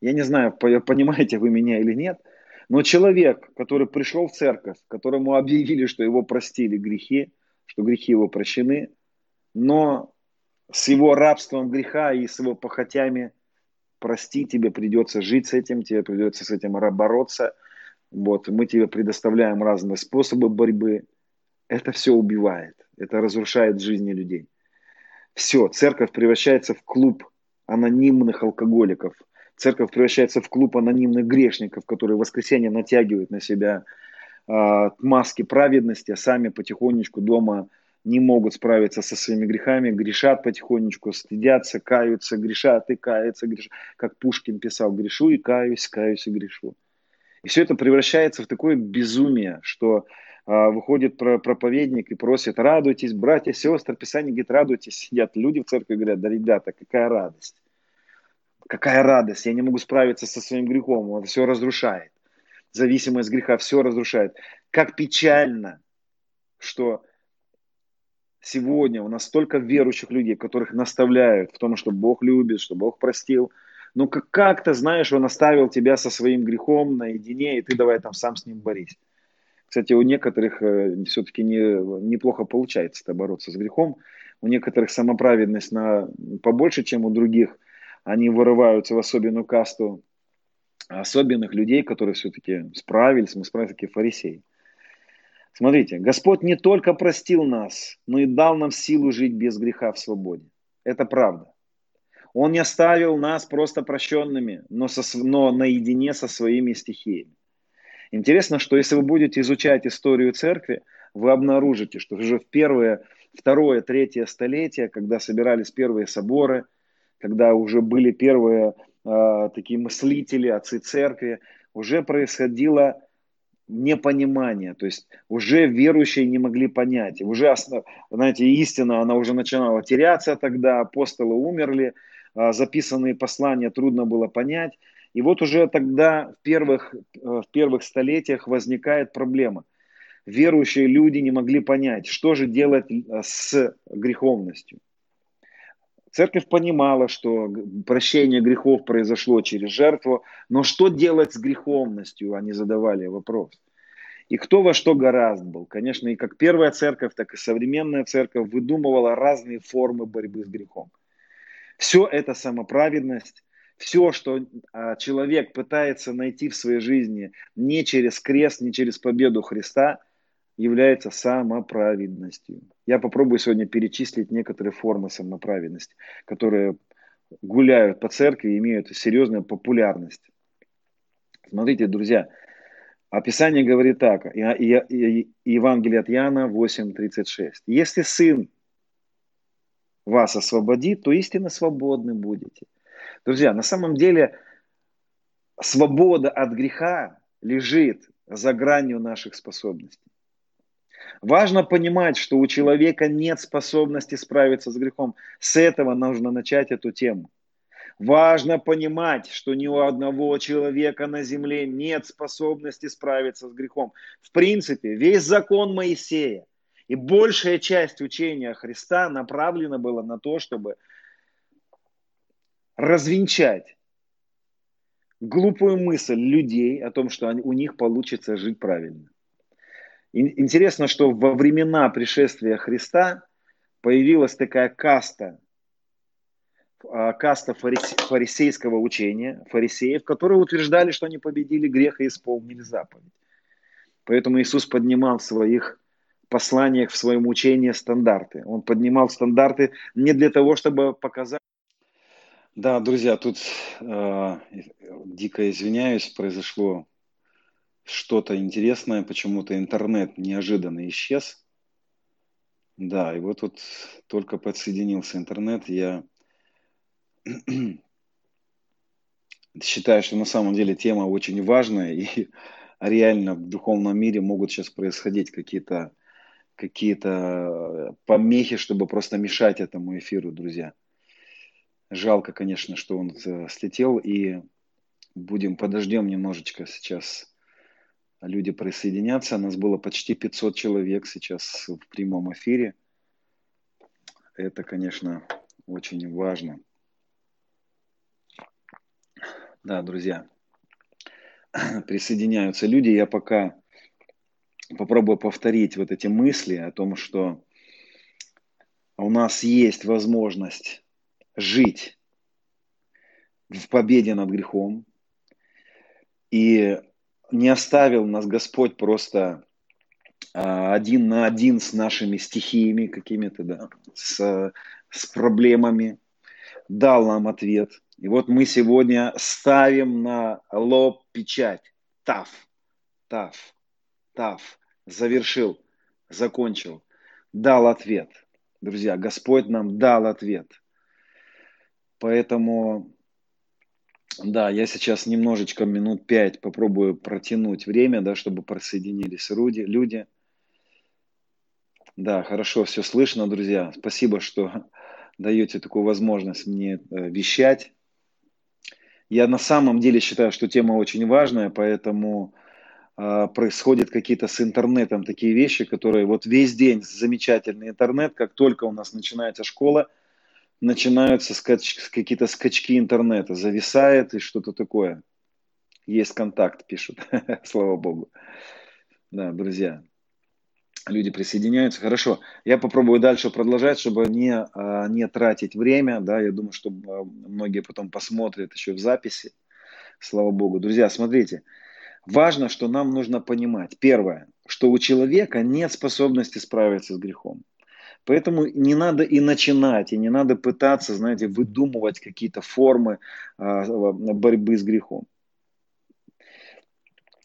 Я не знаю, *laughs* понимаете вы меня или нет, но человек, который пришел в церковь, которому объявили, что его простили грехи, что грехи его прощены, но с его рабством греха и с его похотями прости, тебе придется жить с этим, тебе придется с этим бороться. Вот, мы тебе предоставляем разные способы борьбы. Это все убивает, это разрушает жизни людей. Все, церковь превращается в клуб анонимных алкоголиков. Церковь превращается в клуб анонимных грешников, которые в воскресенье натягивают на себя э, маски праведности, а сами потихонечку дома не могут справиться со своими грехами, грешат потихонечку, стыдятся, каются, грешат и каются, грешат. Как Пушкин писал, грешу и каюсь, каюсь и грешу. И все это превращается в такое безумие, что а, выходит проповедник и просит, радуйтесь, братья, сестры, Писание говорит, радуйтесь, сидят люди в церкви и говорят, да, ребята, какая радость. Какая радость, я не могу справиться со своим грехом, он все разрушает. Зависимость греха все разрушает. Как печально, что сегодня у нас столько верующих людей, которых наставляют в том, что Бог любит, что Бог простил. Но как- как-то, знаешь, Он оставил тебя со своим грехом наедине, и ты давай там сам с ним борись. Кстати, у некоторых э, все-таки не, неплохо получается бороться с грехом. У некоторых самоправедность на, побольше, чем у других. Они вырываются в особенную касту особенных людей, которые все-таки справились, мы справились, такие фарисеи. Смотрите, Господь не только простил нас, но и дал нам силу жить без греха в свободе. Это правда. Он не оставил нас просто прощенными, но, со, но наедине со своими стихиями. Интересно, что если вы будете изучать историю церкви, вы обнаружите, что уже в первое, второе, третье столетие, когда собирались первые соборы, когда уже были первые э, такие мыслители, отцы церкви, уже происходило непонимание, то есть уже верующие не могли понять, уже, знаете, истина, она уже начинала теряться тогда, апостолы умерли, а, записанные послания трудно было понять, и вот уже тогда в первых, э, в первых столетиях возникает проблема. Верующие люди не могли понять, что же делать э, с греховностью. Церковь понимала, что прощение грехов произошло через жертву, но что делать с греховностью, они задавали вопрос. И кто во что гораст был. Конечно, и как первая церковь, так и современная церковь выдумывала разные формы борьбы с грехом. Все это самоправедность, все, что а, человек пытается найти в своей жизни не через крест, не через победу Христа, является самоправедностью. Я попробую сегодня перечислить некоторые формы самоправедности, которые гуляют по церкви и имеют серьезную популярность. Смотрите, друзья, описание говорит так, Евангелие от Иоанна 8.36. Если Сын вас освободит, то истинно свободны будете. Друзья, на самом деле свобода от греха лежит за гранью наших способностей. Важно понимать, что у человека нет способности справиться с грехом. С этого нужно начать эту тему. Важно понимать, что ни у одного человека на земле нет способности справиться с грехом. В принципе, весь закон Моисея и большая часть учения Христа направлена была на то, чтобы развенчать глупую мысль людей о том, что у них получится жить правильно. Интересно, что во времена пришествия Христа появилась такая каста, а, каста фарисейского учения, фарисеев, которые утверждали, что они победили грех и исполнили заповедь. Поэтому Иисус поднимал в своих посланиях, в своем учении стандарты. Он поднимал стандарты не для того, чтобы показать, Да, друзья, тут э, дико извиняюсь, произошло что-то интересное, почему-то интернет неожиданно исчез. Да, и вот тут только подсоединился интернет, я *clears throat* считаю, что на самом деле тема очень важная, и *laughs* реально в духовном мире могут сейчас происходить какие-то какие-то помехи, чтобы просто мешать этому эфиру, друзья. Жалко, конечно, что он э, слетел, и будем, подождем немножечко сейчас. Люди присоединятся. Нас было почти 500 человек сейчас в прямом эфире. Это, конечно, очень важно. Да, друзья, *clears throat* присоединяются люди. Я пока попробую повторить вот эти мысли о том, что у нас есть возможность жить в победе над грехом. И не оставил нас Господь просто а, один на один с нашими стихиями какими-то, да, с, с проблемами, дал нам ответ. И вот мы сегодня ставим на лоб печать. Тав, тав, тав. Завершил, закончил, дал ответ. Друзья, Господь нам дал ответ. Поэтому, да, я сейчас немножечко минут пять попробую протянуть время, да, чтобы присоединились люди. Да, хорошо, все слышно, друзья. Спасибо, что *laughs* даете такую возможность мне э, вещать. Я на самом деле считаю, что тема очень важная, поэтому э, происходят какие-то с интернетом такие вещи, которые вот весь день замечательный интернет, как только у нас начинается школа, начинаются скач... какие-то скачки интернета, зависает и что-то такое. Есть контакт, пишут. *laughs* Слава богу. Да, друзья. Люди присоединяются. Хорошо. Я попробую дальше продолжать, чтобы не, а, не тратить время. Да, я думаю, что а, многие потом посмотрят еще в записи. Слава богу. Друзья, смотрите. Важно, что нам нужно понимать. Первое, что у человека нет способности справиться с грехом. Поэтому не надо и начинать, и не надо пытаться, знаете, выдумывать какие-то формы а, борьбы с грехом.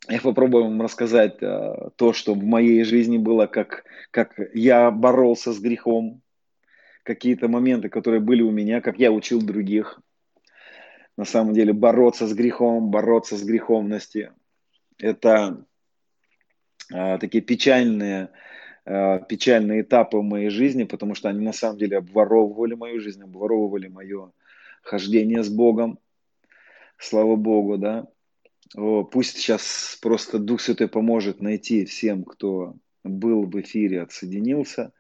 Я попробую вам рассказать а, то, что в моей жизни было, как, как я боролся с грехом, какие-то моменты, которые были у меня, как я учил других. На самом деле бороться с грехом, бороться с греховностью. Это а, такие печальные печальные этапы в моей жизни, потому что они на самом деле обворовывали мою жизнь, обворовывали мое хождение с Богом. Слава Богу, да. О, пусть сейчас просто Дух Святой поможет найти всем, кто был в эфире, отсоединился,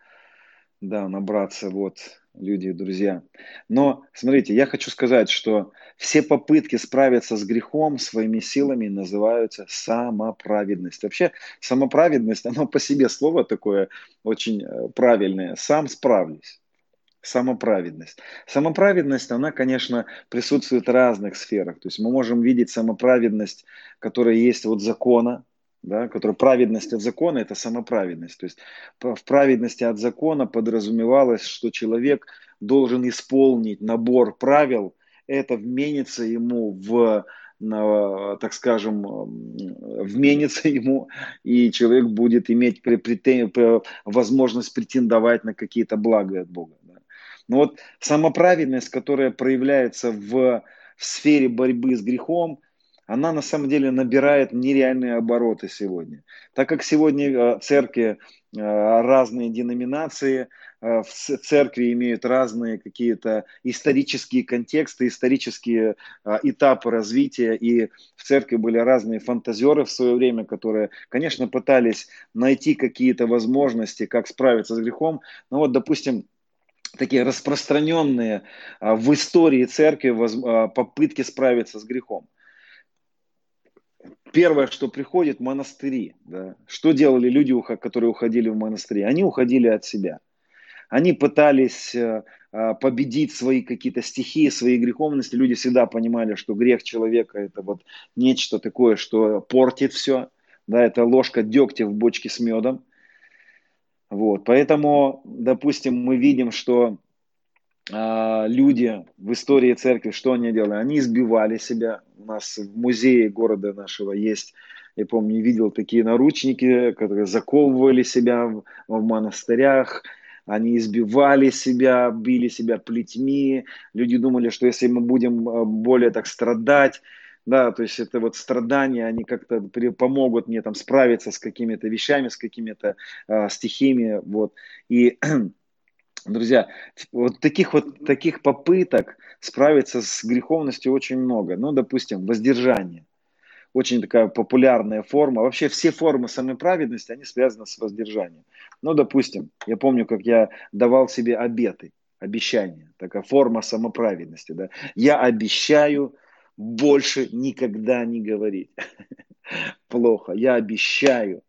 да, набраться вот люди, друзья. Но, смотрите, я хочу сказать, что все попытки справиться с грехом своими силами называются самоправедность. Вообще, самоправедность, оно по себе слово такое очень э, правильное. Сам справлюсь. Самоправедность. Самоправедность, она, конечно, присутствует в разных сферах. То есть мы можем видеть самоправедность, которая есть от закона, да, которая праведность от закона – это самоправедность. То есть в праведности от закона подразумевалось, что человек должен исполнить набор правил, это вменится ему в, так скажем, вменится ему, и человек будет иметь возможность претендовать на какие-то блага от Бога. Да. Но вот самоправедность, которая проявляется в, в сфере борьбы с грехом – она на самом деле набирает нереальные обороты сегодня. Так как сегодня э, церкви э, разные деноминации, э, в церкви имеют разные какие-то исторические контексты, исторические этапы развития, и в церкви были разные фантазеры в свое время, которые, конечно, пытались найти какие-то возможности, как справиться с грехом. Но вот, допустим, такие распространенные в истории церкви попытки справиться с грехом первое, что приходит, монастыри. Да. Что делали люди, которые уходили в монастыри? Они уходили от себя. Они пытались э, э, победить свои какие-то стихии, свои греховности. Люди всегда понимали, что грех человека это вот нечто такое, что портит все. Да, это ложка дегтя в бочке с медом. Вот. Поэтому, допустим, мы видим, что люди в истории церкви, что они делали? Они избивали себя. У нас в музее города нашего есть, я помню, видел такие наручники, которые заковывали себя в, в монастырях, они избивали себя, били себя плетьми. Люди думали, что если мы будем а, более так страдать, да, то есть это вот страдания, они как-то помогут мне там справиться с какими-то вещами, с какими-то э, стихиями, вот. И *clears throat* Друзья, вот таких вот таких попыток справиться с греховностью очень много. Ну, допустим, воздержание. Очень такая популярная форма. Вообще все формы самой праведности, они связаны с воздержанием. Ну, допустим, я помню, как я давал себе обеты, обещания. Такая форма самоправедности. Да? Я обещаю больше никогда не говорить. *laughs* Плохо. Я обещаю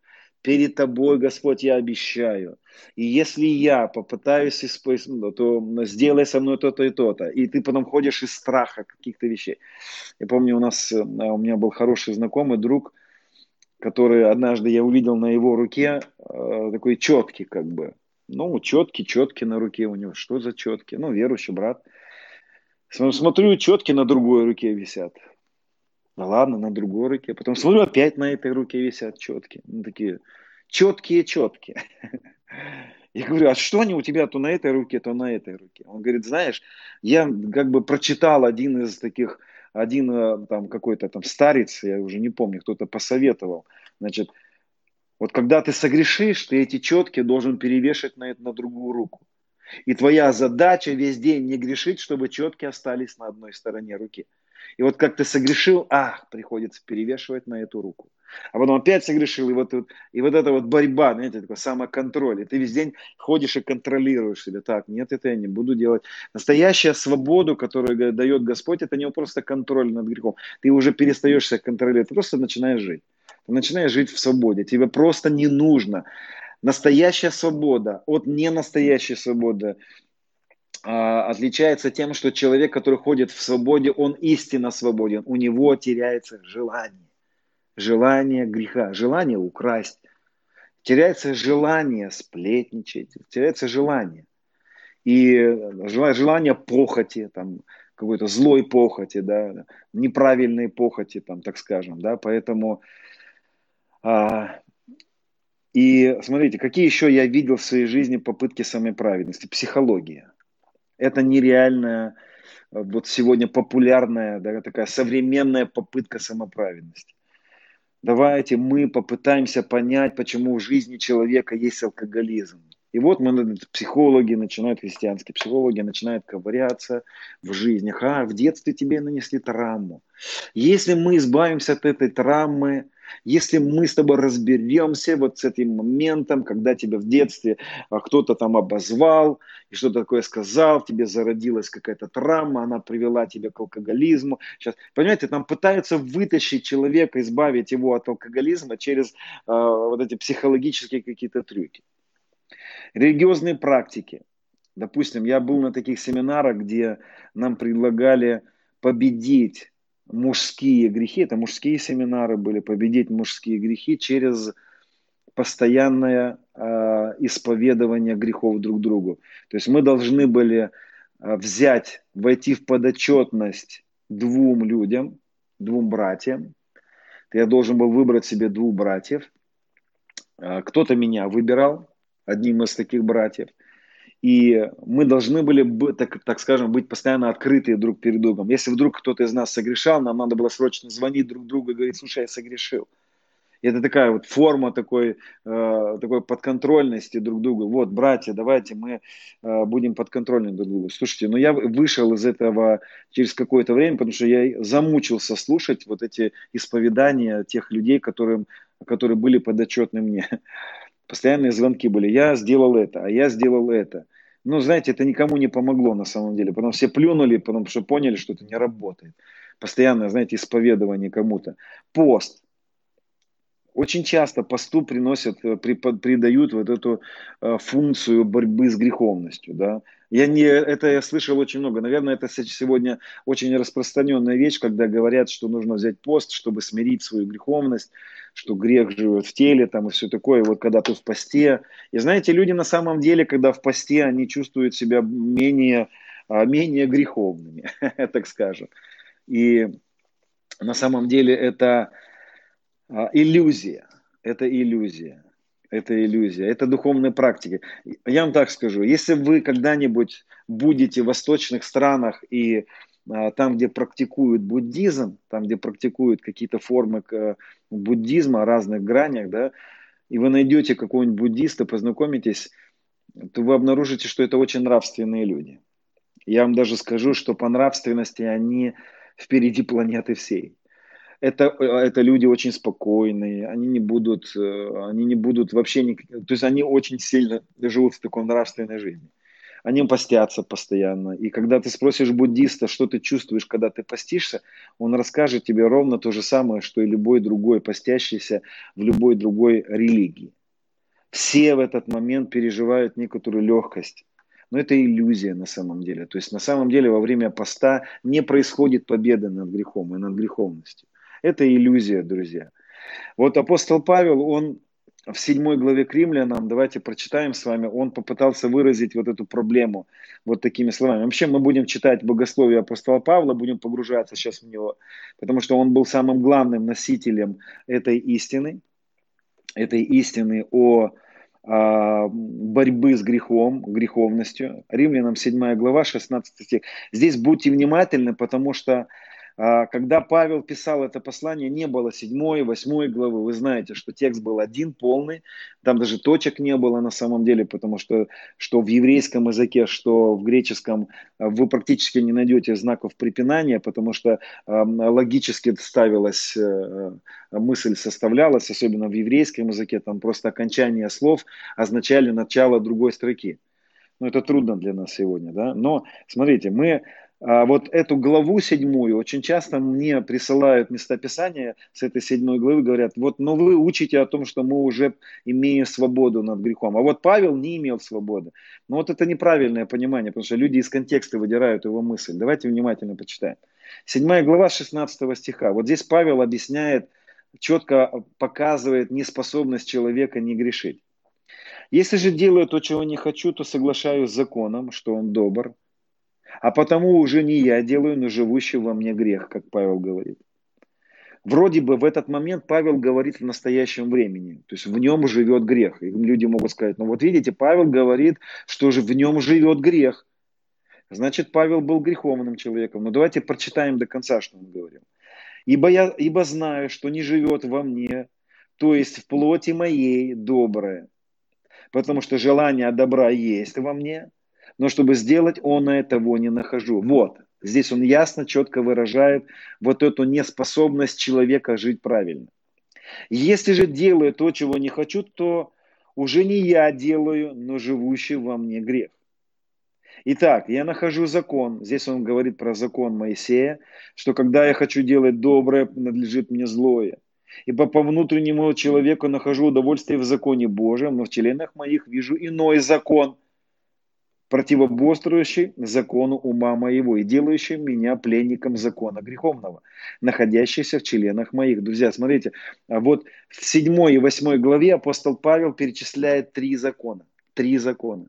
перед тобой, Господь, я обещаю. И если я попытаюсь использовать, ну, то сделай со мной то-то и то-то. И ты потом ходишь из страха каких-то вещей. Я помню, у нас, э, у меня был хороший знакомый, друг, который однажды я увидел на его руке э, такой четкий как бы. Ну, четкий, четкий на руке у него. Что за четкий? Ну, верующий брат. Смотрю, четки на другой руке висят. Да ладно, на другой руке. Потом смотрю, опять на этой руке висят четкие. Ну, такие четкие-четкие. *laughs* Я говорю, а что они у тебя то на этой руке, то на этой руке? Он говорит, знаешь, я как бы прочитал один из таких, один э, там какой-то там старец, я уже не помню, кто-то посоветовал. Значит, вот когда ты согрешишь, ты эти четкие должен перевешивать на, на другую руку. И твоя задача весь день не грешить, чтобы четкие остались на одной стороне руки. И вот как ты согрешил, ах, приходится перевешивать на эту руку. А потом опять согрешил, и вот, и вот эта вот борьба, знаете, такой самоконтроль. И ты весь день ходишь и контролируешь себя. Так, нет, это я не буду делать. Настоящая свободу, которую дает Господь, это не просто контроль над грехом. Ты уже перестаешь себя контролировать, ты просто начинаешь жить. Ты начинаешь жить в свободе. Тебе просто не нужно. Настоящая свобода от ненастоящей свободы а, отличается тем, что человек, который ходит в свободе, он истинно свободен. У него теряется желание. Желание греха, желание украсть. Теряется желание сплетничать, теряется желание. И желание похоти, там, какой-то злой похоти, да, неправильной похоти, там, так скажем, да, поэтому а, и смотрите, какие еще я видел в своей жизни попытки самой праведности, психология это нереальная, э, вот сегодня популярная, да, такая современная попытка самоправедности. Давайте мы попытаемся понять, почему в жизни человека есть алкоголизм. И вот мы, психологи начинают, христианские психологи начинают ковыряться в жизнях. А, в детстве тебе нанесли травму. Если мы избавимся от этой травмы, если мы с тобой разберемся вот с этим моментом, когда тебя в детстве а, кто-то там обозвал и что-то такое сказал, тебе зародилась какая-то травма, она привела тебя к алкоголизму. Сейчас, понимаете, там пытаются вытащить человека, избавить его от алкоголизма через э, вот эти психологические какие-то трюки. Религиозные практики. Допустим, я был на таких семинарах, где нам предлагали победить мужские грехи, это мужские семинары были, победить мужские грехи через постоянное э, исповедование грехов друг другу. То есть мы должны были э, взять, войти в подотчетность двум людям, двум братьям. Я должен был выбрать себе двух братьев. Э, кто-то меня выбирал, одним из таких братьев – и мы должны были, так, так скажем, быть постоянно открыты друг перед другом. Если вдруг кто-то из нас согрешал, нам надо было срочно звонить друг другу и говорить, слушай, я согрешил. И это такая вот форма такой, э, такой подконтрольности друг другу. Вот, братья, давайте мы э, будем подконтрольны друг другу. Слушайте, но ну я вышел из этого через какое-то время, потому что я замучился слушать вот эти исповедания тех людей, которым, которые были подотчетны мне. *laughs* Постоянные звонки были. Я сделал это, а я сделал это. Ну, знаете, это никому не помогло на самом деле. Потом все плюнули, потому что поняли, что это не работает. Постоянное, знаете, исповедование кому-то. Пост. Очень часто посту приносят, э, придают вот эту э, функцию борьбы с греховностью. Да? Я не, это я слышал очень много. Наверное, это сегодня очень распространенная вещь, когда говорят, что нужно взять пост, чтобы смирить свою греховность, что грех живет в теле там и все такое. И вот когда ты в посте. И знаете, люди на самом деле, когда в посте, они чувствуют себя менее а, менее греховными, *laughs* так скажем. И на самом деле это иллюзия. Это иллюзия. Это иллюзия. Это духовные практики. Я вам так скажу. Если вы когда-нибудь будете в восточных странах и а, там, где практикуют буддизм, там, где практикуют какие-то формы буддизма о разных гранях, да, и вы найдете какого-нибудь буддиста, познакомитесь, то вы обнаружите, что это очень нравственные люди. Я вам даже скажу, что по нравственности они впереди планеты всей. Это, это люди очень спокойные, они не будут, э, они не будут вообще, не, то есть они очень сильно живут в такой нравственной жизни. Они постятся постоянно. И когда ты спросишь буддиста, что ты чувствуешь, когда ты постишься, он расскажет тебе ровно то же самое, что и любой другой постящийся в любой другой религии. Все в этот момент переживают некоторую легкость. Но это иллюзия на самом деле. То есть на самом деле во время поста не происходит победа над грехом и над греховностью. Это иллюзия, друзья. Вот апостол Павел, он в седьмой главе к римлянам, давайте прочитаем с вами, он попытался выразить вот эту проблему вот такими словами. Вообще мы будем читать богословие апостола Павла, будем погружаться сейчас в него, потому что он был самым главным носителем этой истины, этой истины о а, борьбы с грехом, греховностью. Римлянам 7 глава, 16 стих. Здесь будьте внимательны, потому что когда Павел писал это послание, не было седьмой, восьмой главы. Вы знаете, что текст был один, полный. Там даже точек не было на самом деле, потому что что в еврейском языке, что в греческом а, вы практически не найдете знаков препинания, потому что логически ставилась э, мысль, составлялась, особенно в еврейском языке, там просто окончание слов означали начало другой строки. Ну, это трудно для нас сегодня, да. Но, смотрите, мы а вот эту главу седьмую очень часто мне присылают местописания с этой седьмой главы, говорят, вот, но вы учите о том, что мы уже имеем свободу над грехом. А вот Павел не имел свободы. Но вот это неправильное понимание, потому что люди из контекста выдирают его мысль. Давайте внимательно почитаем. Седьмая глава 16 стиха. Вот здесь Павел объясняет, четко показывает неспособность человека не грешить. Если же делаю то, чего не хочу, то соглашаюсь с законом, что он добр, а потому уже не я делаю, но живущий во мне грех, как Павел говорит. Вроде бы в этот момент Павел говорит в настоящем времени, то есть в нем живет грех. И люди могут сказать, ну вот видите, Павел говорит, что же в нем живет грех. Значит, Павел был греховным человеком. Но давайте прочитаем до конца, что он говорил. Ибо я ибо знаю, что не живет во мне, то есть в плоти моей доброе. Потому что желание добра есть во мне, но чтобы сделать он этого не нахожу. Вот, здесь он ясно, четко выражает вот эту неспособность человека жить правильно. Если же делаю то, чего не хочу, то уже не я делаю, но живущий во мне грех. Итак, я нахожу закон. Здесь он говорит про закон Моисея, что когда я хочу делать доброе, надлежит мне злое. Ибо по внутреннему человеку нахожу удовольствие в законе Божьем, но в членах моих вижу иной закон, противоборствующий закону ума моего и делающий меня пленником закона греховного, находящийся в членах моих. Друзья, смотрите, а вот в 7 и 8 главе апостол Павел перечисляет три закона. Три закона.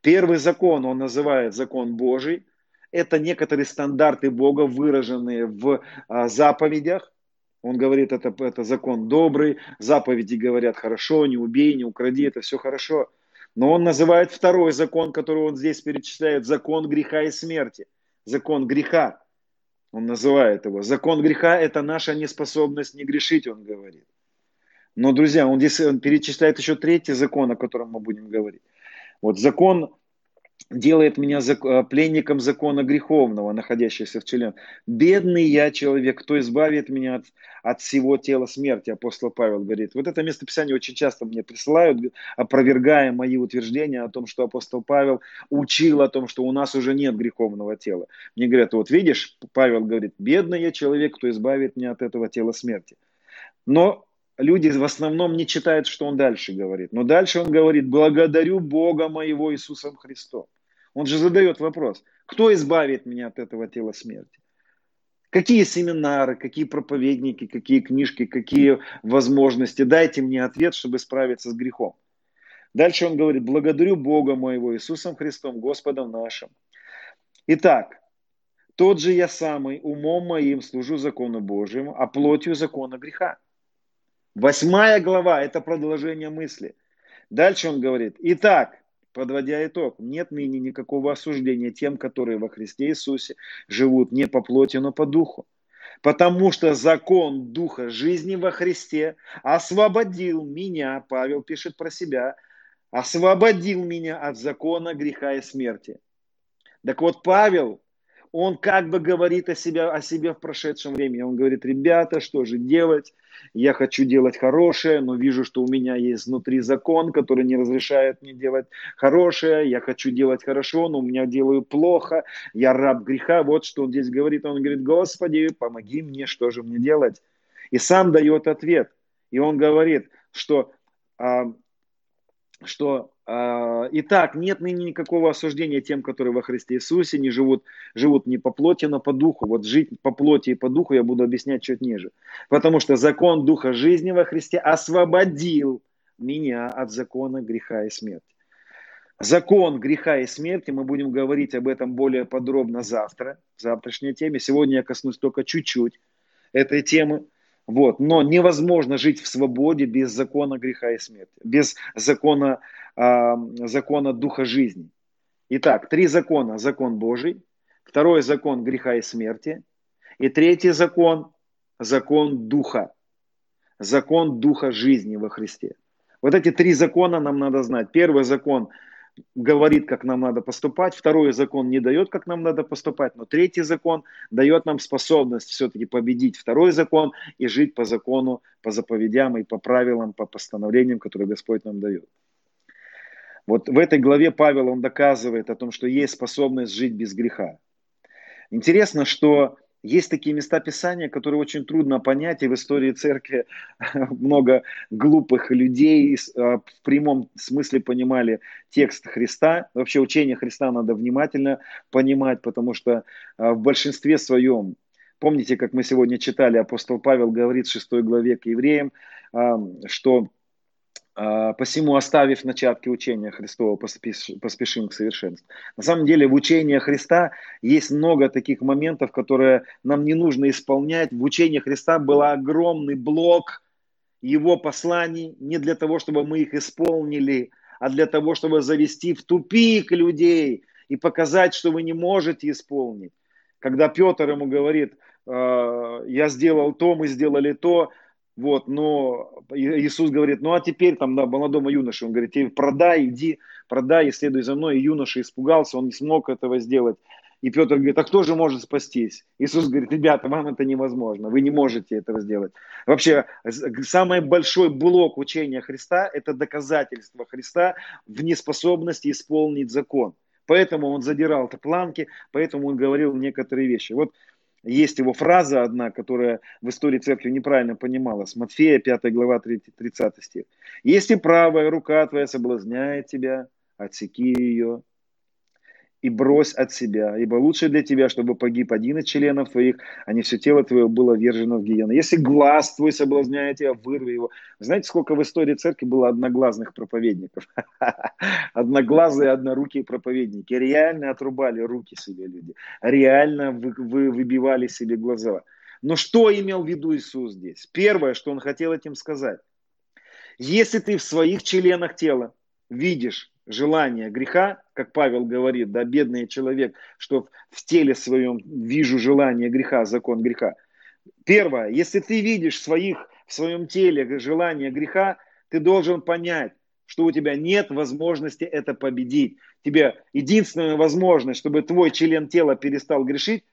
Первый закон он называет закон Божий. Это некоторые стандарты Бога, выраженные в а, заповедях. Он говорит, это, это закон добрый. Заповеди говорят хорошо, не убей, не укради, это все хорошо. Но он называет второй закон, который он здесь перечисляет, закон греха и смерти. Закон греха. Он называет его. Закон греха – это наша неспособность не грешить, он говорит. Но, друзья, он здесь он перечисляет еще третий закон, о котором мы будем говорить. Вот закон делает меня э, пленником закона греховного, находящегося в члене. Бедный я человек, кто избавит меня от, от всего тела смерти, апостол Павел говорит. Вот это местописание очень часто мне присылают, опровергая мои утверждения о том, что апостол Павел учил о том, что у нас уже нет греховного тела. Мне говорят, вот видишь, Павел говорит, бедный я человек, кто избавит меня от этого тела смерти. Но люди в основном не читают, что он дальше говорит. Но дальше он говорит, благодарю Бога моего Иисусом Христом. Он же задает вопрос, кто избавит меня от этого тела смерти? Какие семинары, какие проповедники, какие книжки, какие возможности? Дайте мне ответ, чтобы справиться с грехом. Дальше он говорит, благодарю Бога моего Иисусом Христом, Господом нашим, Итак, тот же я самый, умом моим служу закону Божьему, а плотью закона греха. Восьмая глава – это продолжение мысли. Дальше он говорит, итак, подводя итог, нет ныне никакого осуждения тем, которые во Христе Иисусе живут не по плоти, но по духу. Потому что закон Духа жизни во Христе освободил меня, Павел пишет про себя, освободил меня от закона греха и смерти. Так вот, Павел он как бы говорит о себе, о себе в прошедшем времени. Он говорит, ребята, что же делать? Я хочу делать хорошее, но вижу, что у меня есть внутри закон, который не разрешает мне делать хорошее. Я хочу делать хорошо, но у меня делаю плохо. Я раб греха. Вот что он здесь говорит. Он говорит, Господи, помоги мне, что же мне делать? И сам дает ответ. И он говорит, что, а, что итак, нет ныне никакого осуждения тем, которые во Христе Иисусе не живут, живут не по плоти, но по духу. Вот жить по плоти и по духу я буду объяснять чуть ниже. Потому что закон Духа жизни во Христе освободил меня от закона греха и смерти. Закон греха и смерти, мы будем говорить об этом более подробно завтра, в завтрашней теме. Сегодня я коснусь только чуть-чуть этой темы. Вот. Но невозможно жить в свободе без закона греха и смерти, без закона закона Духа жизни. Итак, три закона. Закон Божий, второй закон греха и смерти, и третий закон – закон Духа, закон Духа жизни во Христе. Вот эти три закона нам надо знать. Первый закон говорит, как нам надо поступать, второй закон не дает, как нам надо поступать, но третий закон дает нам способность все-таки победить второй закон и жить по закону, по заповедям и по правилам, по постановлениям, которые Господь нам дает. Вот в этой главе Павел, он доказывает о том, что есть способность жить без греха. Интересно, что есть такие места Писания, которые очень трудно понять, и в истории церкви *laughs* много глупых людей а, в прямом смысле понимали текст Христа. Вообще учение Христа надо внимательно понимать, потому что а, в большинстве своем, помните, как мы сегодня читали, апостол Павел говорит в 6 главе к евреям, а, что посему, оставив начатки учения Христова, поспешим к совершенству. На самом деле в учении Христа есть много таких моментов, которые нам не нужно исполнять. В учении Христа был огромный блок его посланий не для того, чтобы мы их исполнили, а для того, чтобы завести в тупик людей и показать, что вы не можете исполнить. Когда Петр ему говорит, «А, я сделал то, мы сделали то, вот, но Иисус говорит, ну а теперь там, да, молодому юноше, он говорит, продай, иди, продай и следуй за мной. И юноша испугался, он не смог этого сделать. И Петр говорит, а кто же может спастись? Иисус говорит, ребята, вам это невозможно, вы не можете этого сделать. Вообще, самый большой блок учения Христа – это доказательство Христа в неспособности исполнить закон. Поэтому он задирал планки, поэтому он говорил некоторые вещи. Вот есть его фраза одна, которая в истории церкви неправильно понималась. Матфея, 5 глава, 30 стих. «Если правая рука твоя соблазняет тебя, отсеки ее и брось от себя, ибо лучше для тебя, чтобы погиб один из членов твоих, а не все тело твое было вержено в гиену. Если глаз твой соблазняет тебя, вырви его. Знаете, сколько в истории церкви было одноглазных проповедников? *laughs* Одноглазые, однорукие проповедники. Реально отрубали руки себе люди. Реально вы, вы, выбивали себе глаза. Но что имел в виду Иисус здесь? Первое, что Он хотел этим сказать. Если ты в своих членах тела видишь желание греха, как Павел говорит, да, бедный человек, что в теле своем вижу желание греха, закон греха. Первое, если ты видишь своих, в своем теле желание греха, ты должен понять, что у тебя нет возможности это победить. Тебе единственная возможность, чтобы твой член тела перестал грешить,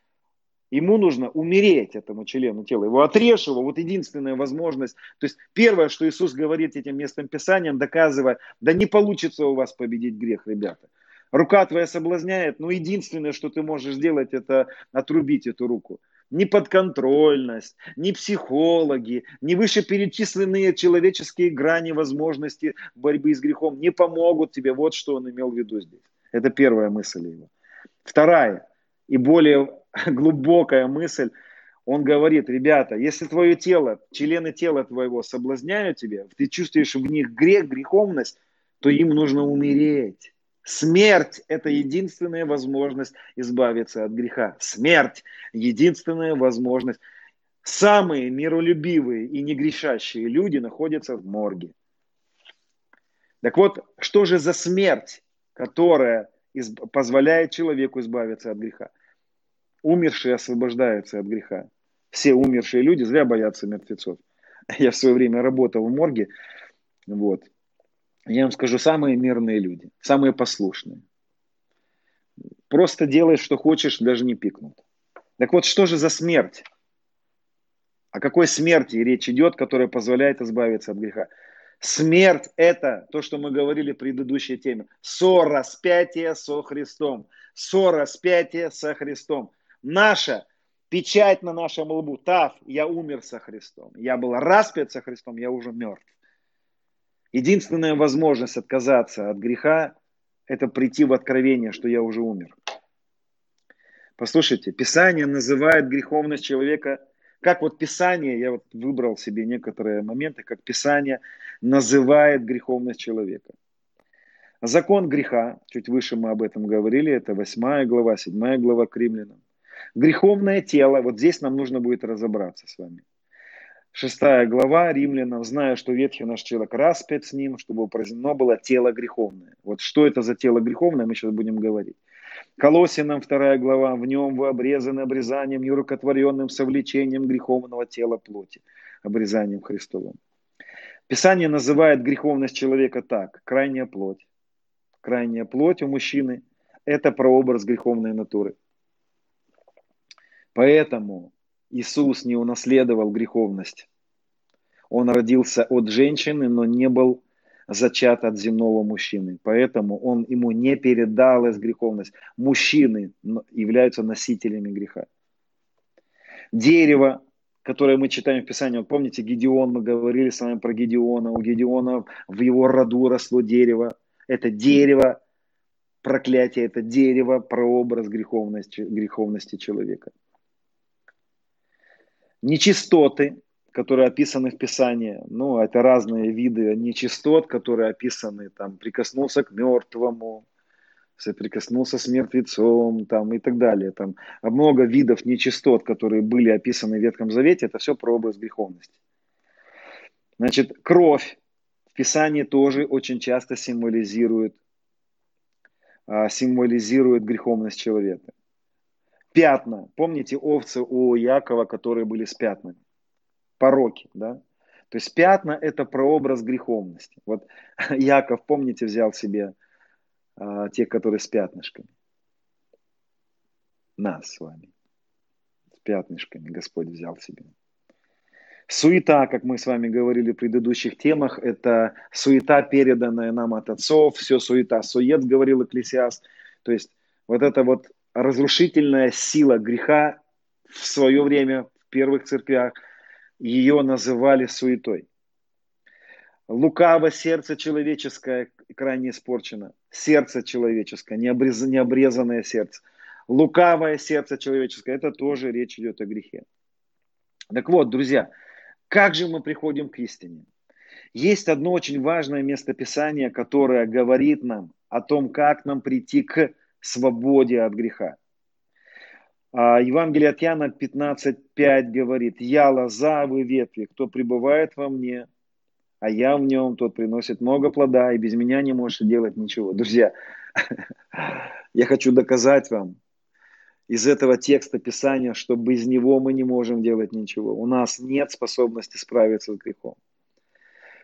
Ему нужно умереть этому члену тела. Его отрежь его, вот единственная возможность. То есть первое, что Иисус говорит этим местным писанием, доказывая, да не получится у вас победить грех, ребята. Рука твоя соблазняет, но единственное, что ты можешь сделать, это отрубить эту руку. Ни подконтрольность, ни психологи, ни вышеперечисленные человеческие грани возможности борьбы с грехом не помогут тебе. Вот что он имел в виду здесь. Это первая мысль его. Вторая и более *laughs* глубокая мысль. Он говорит, ребята, если твое тело, члены тела твоего соблазняют тебя, ты чувствуешь в них грех, греховность, то им нужно умереть. Смерть – это единственная возможность избавиться от греха. Смерть – единственная возможность. Самые миролюбивые и негрешащие люди находятся в морге. Так вот, что же за смерть, которая позволяет человеку избавиться от греха? Умершие освобождаются от греха. Все умершие люди зря боятся мертвецов. *laughs* Я в свое время работал в морге. Вот. Я вам скажу, самые мирные люди, самые послушные. Просто делаешь, что хочешь, даже не пикнут. Так вот, что же за смерть? О какой смерти речь идет, которая позволяет избавиться от греха? Смерть – это то, что мы говорили в предыдущей теме. Сораспятие со Христом. Сораспятие со Христом. Наша печать на нашем лбу. Тав, я умер со Христом. Я был распят со Христом, я уже мертв. Единственная возможность отказаться от греха – это прийти в откровение, что я уже умер. Послушайте, Писание называет греховность человека, как вот Писание, я вот выбрал себе некоторые моменты, как Писание называет греховность человека. Закон греха, чуть выше мы об этом говорили, это 8 глава, 7 глава к римлянам. Греховное тело, вот здесь нам нужно будет разобраться с вами. Шестая глава Римлянам, зная, что ветхий наш человек распят с ним, чтобы упразднено было тело греховное. Вот что это за тело греховное, мы сейчас будем говорить. Колосинам вторая глава, в нем вы обрезаны обрезанием нерукотворенным совлечением греховного тела плоти, обрезанием Христовым. Писание называет греховность человека так, крайняя плоть. Крайняя плоть у мужчины – это прообраз греховной натуры. Поэтому Иисус не унаследовал греховность. Он родился от женщины, но не был зачат от земного мужчины. Поэтому он ему не передалась греховность. Мужчины являются носителями греха. Дерево, которое мы читаем в Писании, вот помните, Гедеон, мы говорили с вами про Гедеона. У Гедеона в его роду росло дерево. Это дерево проклятие, это дерево прообраз греховности, греховности человека нечистоты, которые описаны в Писании, ну, это разные виды нечистот, которые описаны, там, прикоснулся к мертвому, соприкоснулся с мертвецом, там, и так далее. Там много видов нечистот, которые были описаны в Ветхом Завете, это все про образ греховности. Значит, кровь в Писании тоже очень часто символизирует, а, символизирует греховность человека пятна. Помните овцы у Якова, которые были с пятнами? Пороки, да? То есть пятна – это прообраз греховности. Вот *laughs* Яков, помните, взял себе а, тех, которые с пятнышками. Нас с вами. С пятнышками Господь взял себе. Суета, как мы с вами говорили в предыдущих темах, это суета, переданная нам от отцов, все суета, сует, говорил Экклесиаст. То есть вот это вот разрушительная сила греха в свое время в первых церквях, ее называли суетой. Лукаво сердце человеческое крайне испорчено. Сердце человеческое, необрез, необрезанное сердце. Лукавое сердце человеческое, это тоже речь идет о грехе. Так вот, друзья, как же мы приходим к истине? Есть одно очень важное местописание, которое говорит нам о том, как нам прийти к свободе от греха. А Евангелие от Яна 15.5 говорит, «Я лоза, вы ветви, кто пребывает во мне, а я в нем, тот приносит много плода, и без меня не можете делать ничего». Друзья, *laughs* я хочу доказать вам из этого текста Писания, что без него мы не можем делать ничего. У нас нет способности справиться с грехом.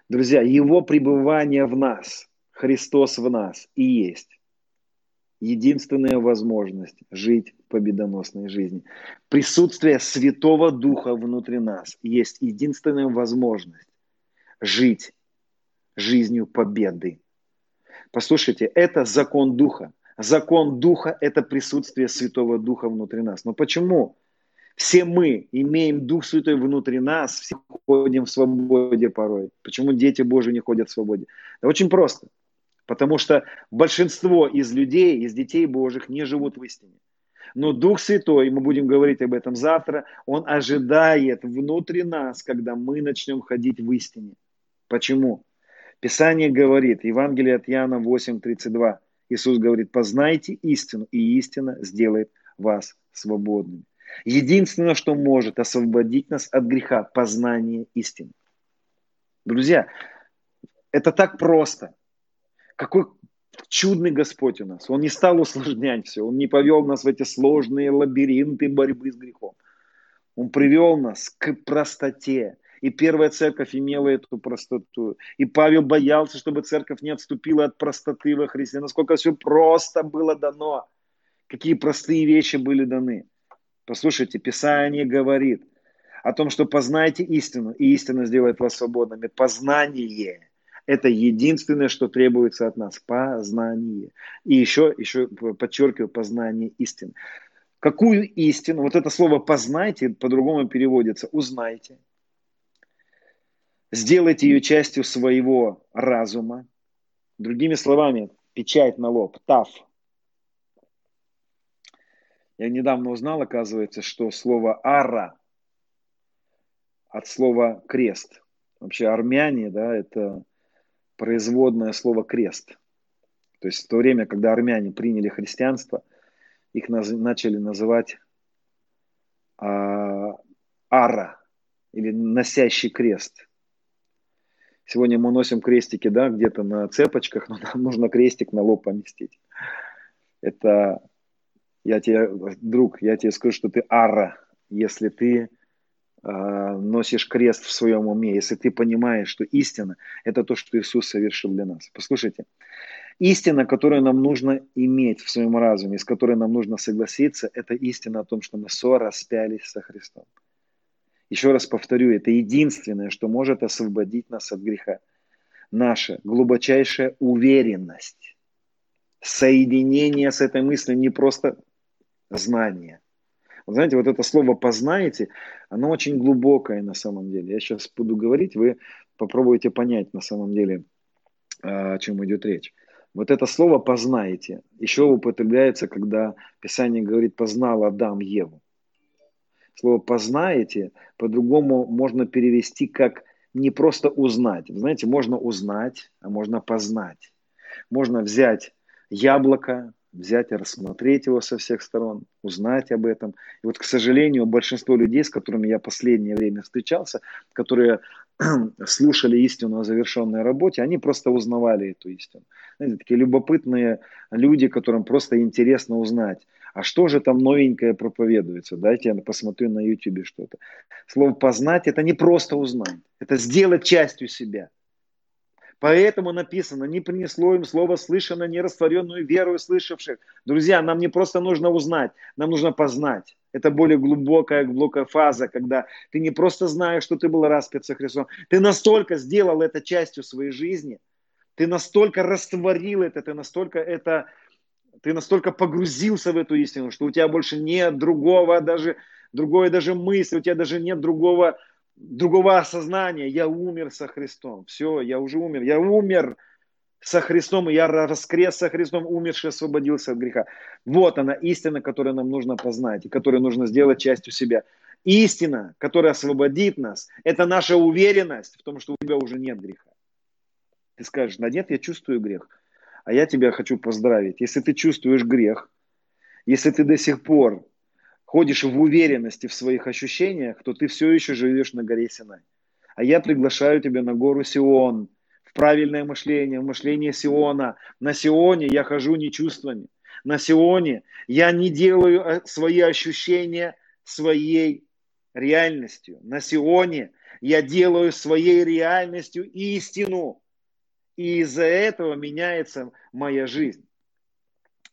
Друзья, его пребывание в нас, Христос в нас и есть единственная возможность жить победоносной жизни. Присутствие Святого Духа внутри нас есть единственная возможность жить жизнью победы. Послушайте, это закон Духа. Закон Духа – это присутствие Святого Духа внутри нас. Но почему? Все мы имеем Дух Святой внутри нас, все ходим в свободе порой. Почему дети Божьи не ходят в свободе? Да очень просто – Потому что большинство из людей, из детей Божьих не живут в истине. Но Дух Святой, мы будем говорить об этом завтра, Он ожидает внутри нас, когда мы начнем ходить в истине. Почему? Писание говорит, Евангелие от Иоанна 8.32, Иисус говорит, познайте истину, и истина сделает вас свободными. Единственное, что может освободить нас от греха, познание истины. Друзья, это так просто. Какой чудный Господь у нас. Он не стал усложнять все. Он не повел нас в эти сложные лабиринты борьбы с грехом. Он привел нас к простоте. И первая церковь имела эту простоту. И Павел боялся, чтобы церковь не отступила от простоты во Христе. Насколько все просто было дано. Какие простые вещи были даны. Послушайте, Писание говорит о том, что познайте истину, и истина сделает вас свободными. Познание – это единственное, что требуется от нас. Познание. И еще, еще подчеркиваю, познание истины. Какую истину? Вот это слово «познайте» по-другому переводится «узнайте». Сделайте ее частью своего разума. Другими словами, печать на лоб, тав – я недавно узнал, оказывается, что слово «ара» от слова «крест». Вообще армяне, да, это производное слово «крест». То есть в то время, когда армяне приняли христианство, их наз... начали называть а, ара или носящий крест. Сегодня мы носим крестики, да, где-то на цепочках, *laughs* но нам нужно крестик на лоб поместить. Это я тебе, друг, я тебе скажу, что ты ара, если ты носишь крест в своем уме, если ты понимаешь, что истина – это то, что Иисус совершил для нас. Послушайте, истина, которую нам нужно иметь в своем разуме, с которой нам нужно согласиться, это истина о том, что мы сораспялись со Христом. Еще раз повторю, это единственное, что может освободить нас от греха. Наша глубочайшая уверенность, соединение с этой мыслью не просто знание. Знаете, вот это слово «познаете», оно очень глубокое на самом деле. Я сейчас буду говорить, вы попробуйте понять на самом деле, о чем идет речь. Вот это слово «познаете» еще употребляется, когда Писание говорит «познал Адам Еву». Слово «познаете» по-другому можно перевести как не просто узнать. Знаете, можно узнать, а можно познать. Можно взять яблоко, взять и рассмотреть его со всех сторон, узнать об этом. И вот, к сожалению, большинство людей, с которыми я последнее время встречался, которые *clears throat* слушали истину о завершенной работе, они просто узнавали эту истину. Знаете, такие любопытные люди, которым просто интересно узнать, а что же там новенькое проповедуется? Дайте я посмотрю на YouTube что-то. Слово «познать» – это не просто узнать, это сделать частью себя – Поэтому написано, не принесло им слово слышано, не растворенную веру слышавших. Друзья, нам не просто нужно узнать, нам нужно познать. Это более глубокая, глубокая фаза, когда ты не просто знаешь, что ты был распят со Христом, ты настолько сделал это частью своей жизни, ты настолько растворил это, ты настолько это, ты настолько погрузился в эту истину, что у тебя больше нет другого даже, другой даже мысли, у тебя даже нет другого другого осознания. Я умер со Христом. Все, я уже умер. Я умер со Христом, и я воскрес со Христом, умерший освободился от греха. Вот она истина, которую нам нужно познать, и которую нужно сделать частью себя. Истина, которая освободит нас, это наша уверенность в том, что у тебя уже нет греха. Ты скажешь, да нет, я чувствую грех. А я тебя хочу поздравить. Если ты чувствуешь грех, если ты до сих пор ходишь в уверенности в своих ощущениях, то ты все еще живешь на горе Синай. А я приглашаю тебя на гору Сион, в правильное мышление, в мышление Сиона. На Сионе я хожу не чувствами. На Сионе я не делаю э, свои ощущения своей реальностью. На Сионе я делаю своей реальностью истину. И из-за этого меняется моя жизнь.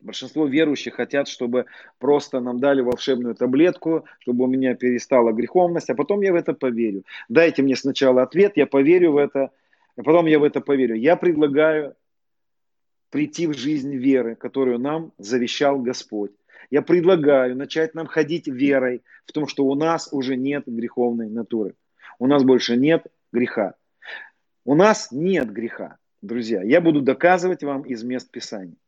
Большинство верующих хотят, чтобы просто нам дали волшебную таблетку, чтобы у меня перестала греховность, а потом я в это поверю. Дайте мне сначала ответ, я поверю в это, а потом я в это поверю. Я предлагаю прийти в жизнь веры, которую нам завещал Господь. Я предлагаю начать нам ходить верой в том, что у нас уже нет греховной натуры. У нас больше нет греха. У нас нет греха, друзья. Я буду доказывать вам из мест Писания.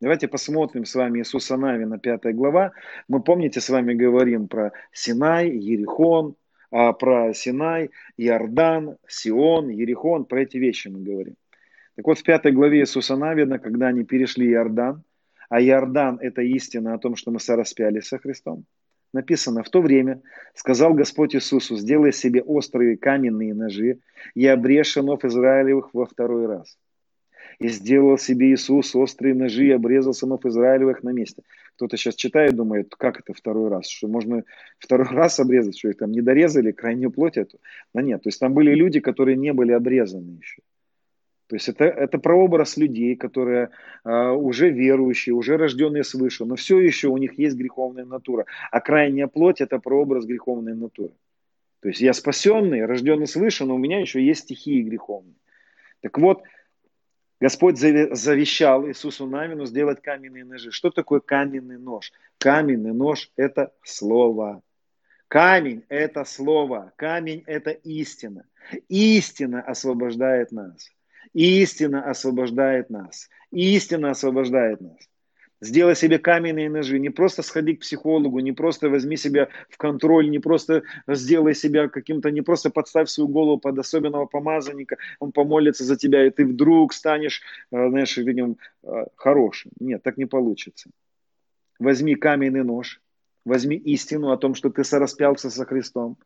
Давайте посмотрим с вами Иисуса Навина, 5 глава. Мы, помните, с вами говорим про Синай, Ерихон, а про Синай, Иордан, Сион, Ерихон, про эти вещи мы говорим. Так вот, в пятой главе Иисуса Навина, когда они перешли Иордан, а Иордан – это истина о том, что мы сораспялись со Христом, написано, в то время сказал Господь Иисусу, сделай себе острые каменные ножи и обрежь сынов Израилевых во второй раз. И сделал себе Иисус острые ножи и обрезал сынов Израилевых на месте. Кто-то сейчас читает, думает, как это второй раз? Что можно второй раз обрезать? Что их там не дорезали, крайнюю плоть эту? Да нет, то есть там были люди, которые не были обрезаны еще. То есть это, это прообраз людей, которые а, уже верующие, уже рожденные свыше, но все еще у них есть греховная натура. А крайняя плоть – это прообраз греховной натуры. То есть я спасенный, рожденный свыше, но у меня еще есть стихии греховные. Так вот, Господь завещал Иисусу Навину сделать каменные ножи. Что такое каменный нож? Каменный нож – это слово. Камень – это слово. Камень – это истина. Истина освобождает нас. Истина освобождает нас. Истина освобождает нас. Сделай себе каменные ножи. Не просто сходи к психологу, не просто возьми себя в контроль, не просто сделай себя каким-то, не просто подставь свою голову под особенного помазанника, он помолится за тебя, и ты вдруг станешь, э, знаешь, видим, э, хорошим. Нет, так не получится. Возьми каменный нож, возьми истину о том, что ты сораспялся со Христом,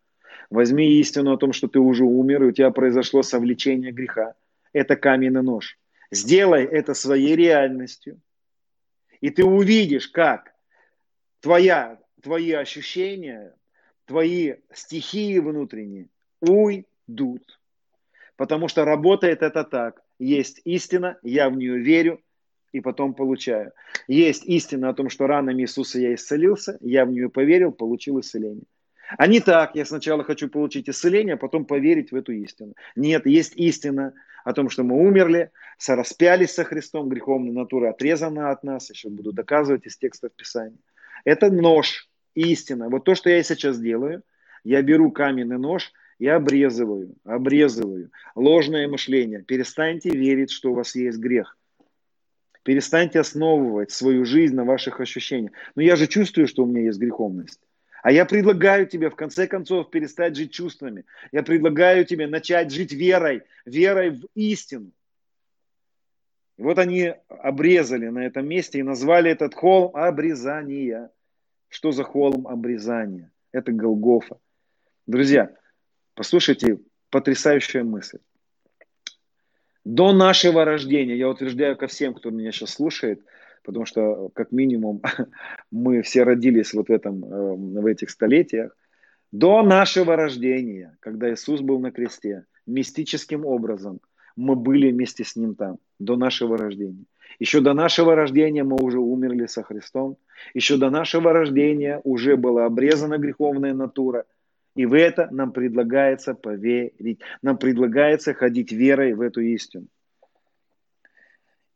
возьми истину о том, что ты уже умер, и у тебя произошло совлечение греха это каменный нож. Сделай это своей реальностью, и ты увидишь, как твоя, твои ощущения, твои стихии внутренние уйдут. Потому что работает это так. Есть истина, я в нее верю, и потом получаю. Есть истина о том, что ранами Иисуса я исцелился, я в нее поверил, получил исцеление. А не так, я сначала хочу получить исцеление, а потом поверить в эту истину. Нет, есть истина о том, что мы умерли, сораспялись со Христом, греховная натура отрезана от нас, еще буду доказывать из текстов Писания. Это нож, истина. Вот то, что я сейчас делаю, я беру каменный нож и обрезываю, обрезываю. Ложное мышление. Перестаньте верить, что у вас есть грех. Перестаньте основывать свою жизнь на ваших ощущениях. Но я же чувствую, что у меня есть греховность. А я предлагаю тебе, в конце концов, перестать жить чувствами. Я предлагаю тебе начать жить верой, верой в истину. И вот они обрезали на этом месте и назвали этот холм обрезания. Что за холм обрезания? Это Голгофа. Друзья, послушайте, потрясающая мысль. До нашего рождения, я утверждаю ко всем, кто меня сейчас слушает – потому что как минимум *laughs* мы все родились вот в, этом, э, в этих столетиях, до нашего рождения, когда Иисус был на кресте, мистическим образом мы были вместе с Ним там, до нашего рождения. Еще до нашего рождения мы уже умерли со Христом. Еще до нашего рождения уже была обрезана греховная натура. И в это нам предлагается поверить. Нам предлагается ходить верой в эту истину.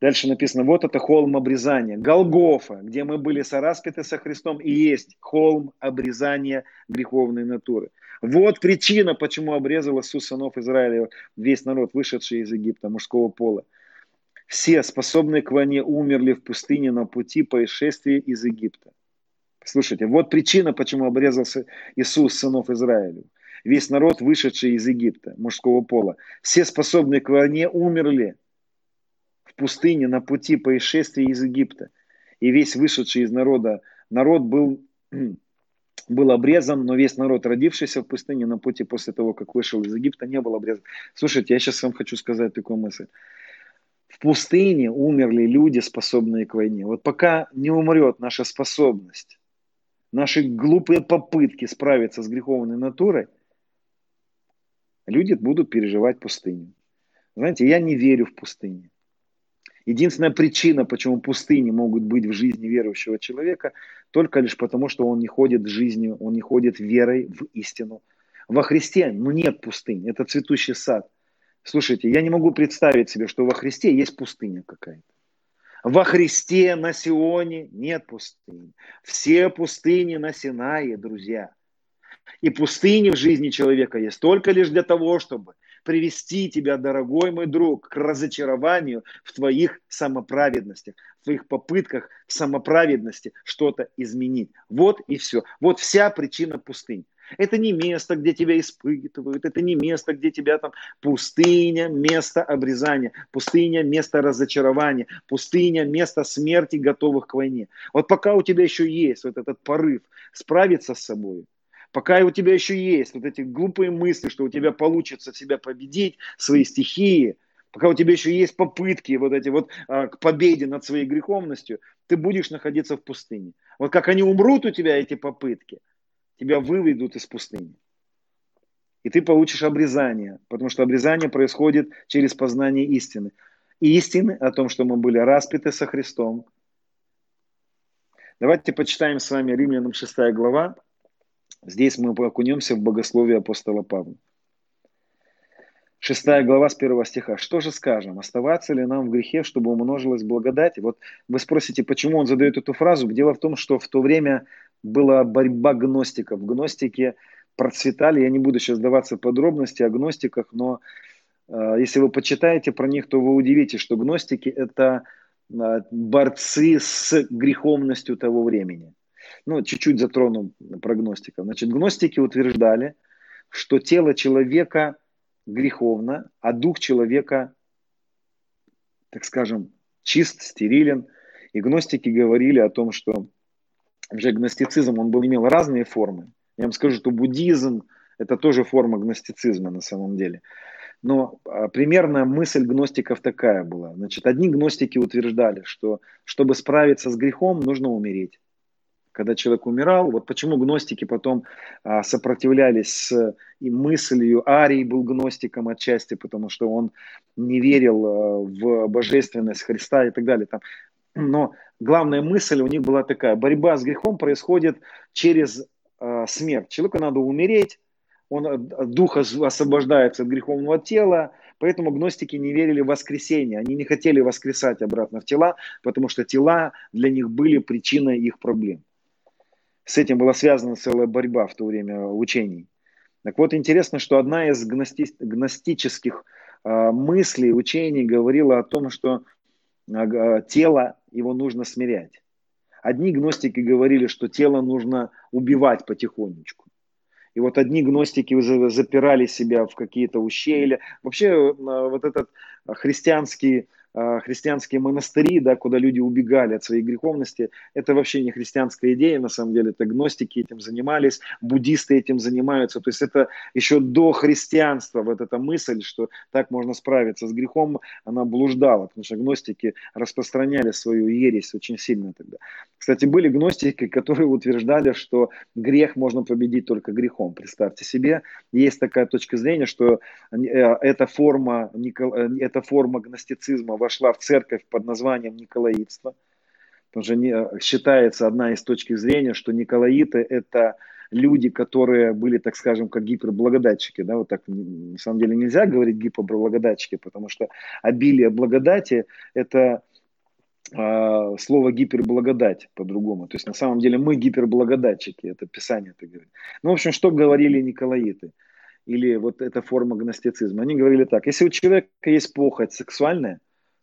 Дальше написано, вот это холм обрезания. Голгофа, где мы были сораспяты со Христом, и есть холм обрезания греховной натуры. Вот причина, почему обрезал Иисус сынов Израиля, весь народ, вышедший из Египта, мужского пола. Все, способные к войне, умерли в пустыне на пути происшествия из Египта. Слушайте, вот причина, почему обрезался Иисус сынов Израиля. Весь народ, вышедший из Египта, мужского пола. Все, способные к войне, умерли пустыне на пути происшествия из Египта. И весь вышедший из народа, народ был, *clears throat* был обрезан, но весь народ, родившийся в пустыне на пути после того, как вышел из Египта, не был обрезан. Слушайте, я сейчас вам хочу сказать такую мысль. В пустыне умерли люди, способные к войне. Вот пока не умрет наша способность, наши глупые попытки справиться с греховной натурой, люди будут переживать пустыню. Знаете, я не верю в пустыню. Единственная причина, почему пустыни могут быть в жизни верующего человека, только лишь потому, что он не ходит жизнью, он не ходит верой в истину. Во Христе ну, нет пустынь, это цветущий сад. Слушайте, я не могу представить себе, что во Христе есть пустыня какая-то. Во Христе на Сионе нет пустыни. Все пустыни на Синае, друзья. И пустыни в жизни человека есть только лишь для того, чтобы привести тебя, дорогой мой друг, к разочарованию в твоих самоправедностях, в твоих попытках в самоправедности что-то изменить. Вот и все. Вот вся причина пустынь. Это не место, где тебя испытывают, это не место, где тебя там пустыня, место обрезания, пустыня, место разочарования, пустыня, место смерти, готовых к войне. Вот пока у тебя еще есть вот этот порыв справиться с собой, пока у тебя еще есть вот эти глупые мысли, что у тебя получится себя победить, свои стихии, пока у тебя еще есть попытки вот эти вот а, к победе над своей греховностью, ты будешь находиться в пустыне. Вот как они умрут у тебя, эти попытки, тебя выведут из пустыни. И ты получишь обрезание, потому что обрезание происходит через познание истины. Истины о том, что мы были распяты со Христом. Давайте почитаем с вами Римлянам 6 глава. Здесь мы окунемся в богословие апостола Павла. Шестая глава с первого стиха. Что же скажем? Оставаться ли нам в грехе, чтобы умножилась благодать? Вот вы спросите, почему он задает эту фразу. Дело в том, что в то время была борьба гностиков. Гностики процветали. Я не буду сейчас даваться подробности о гностиках, но э, если вы почитаете про них, то вы удивитесь, что гностики – это э, борцы с греховностью того времени. Ну, чуть-чуть затрону про гностиков. Значит, гностики утверждали, что тело человека – греховно, а дух человека, так скажем, чист, стерилен. И гностики говорили о том, что уже гностицизм, он был, имел разные формы. Я вам скажу, что буддизм – это тоже форма гностицизма на самом деле. Но а, примерно мысль гностиков такая была. Значит, одни гностики утверждали, что чтобы справиться с грехом, нужно умереть когда человек умирал. Вот почему гностики потом а, сопротивлялись с и мыслью. Арий был гностиком отчасти, потому что он не верил а, в божественность Христа и так далее. Там. Но главная мысль у них была такая. Борьба с грехом происходит через а, смерть. Человеку надо умереть, он, дух освобождается от греховного тела, Поэтому гностики не верили в воскресение. Они не хотели воскресать обратно в тела, потому что тела для них были причиной их проблем с этим была связана целая борьба в то время учений. Так вот, интересно, что одна из гности, гностических э, мыслей, учений говорила о том, что э, тело его нужно смирять. Одни гностики говорили, что тело нужно убивать потихонечку. И вот одни гностики запирали себя в какие-то ущелья. Вообще э, вот этот христианский а, христианские монастыри, да, куда люди убегали от своей греховности, это вообще не христианская идея, на самом деле, это гностики этим занимались, буддисты этим занимаются, то есть это еще до христианства вот эта мысль, что так можно справиться с грехом, она блуждала, потому что гностики распространяли свою ересь очень сильно тогда. Кстати, были гностики, которые утверждали, что грех можно победить только грехом. Представьте себе, есть такая точка зрения, что э, эта форма, э, эта форма гностицизма вошла в церковь под названием Николаитство. Потому что считается одна из точек зрения, что Николаиты – это люди, которые были, так скажем, как гиперблагодатчики. Да, вот так на самом деле нельзя говорить гиперблагодатчики, потому что обилие благодати – это э, слово гиперблагодать по-другому. То есть на самом деле мы гиперблагодатчики, это Писание это говорит. Ну, в общем, что говорили Николаиты? Или вот эта форма гностицизма. Они говорили так, если у человека есть похоть сексуальная,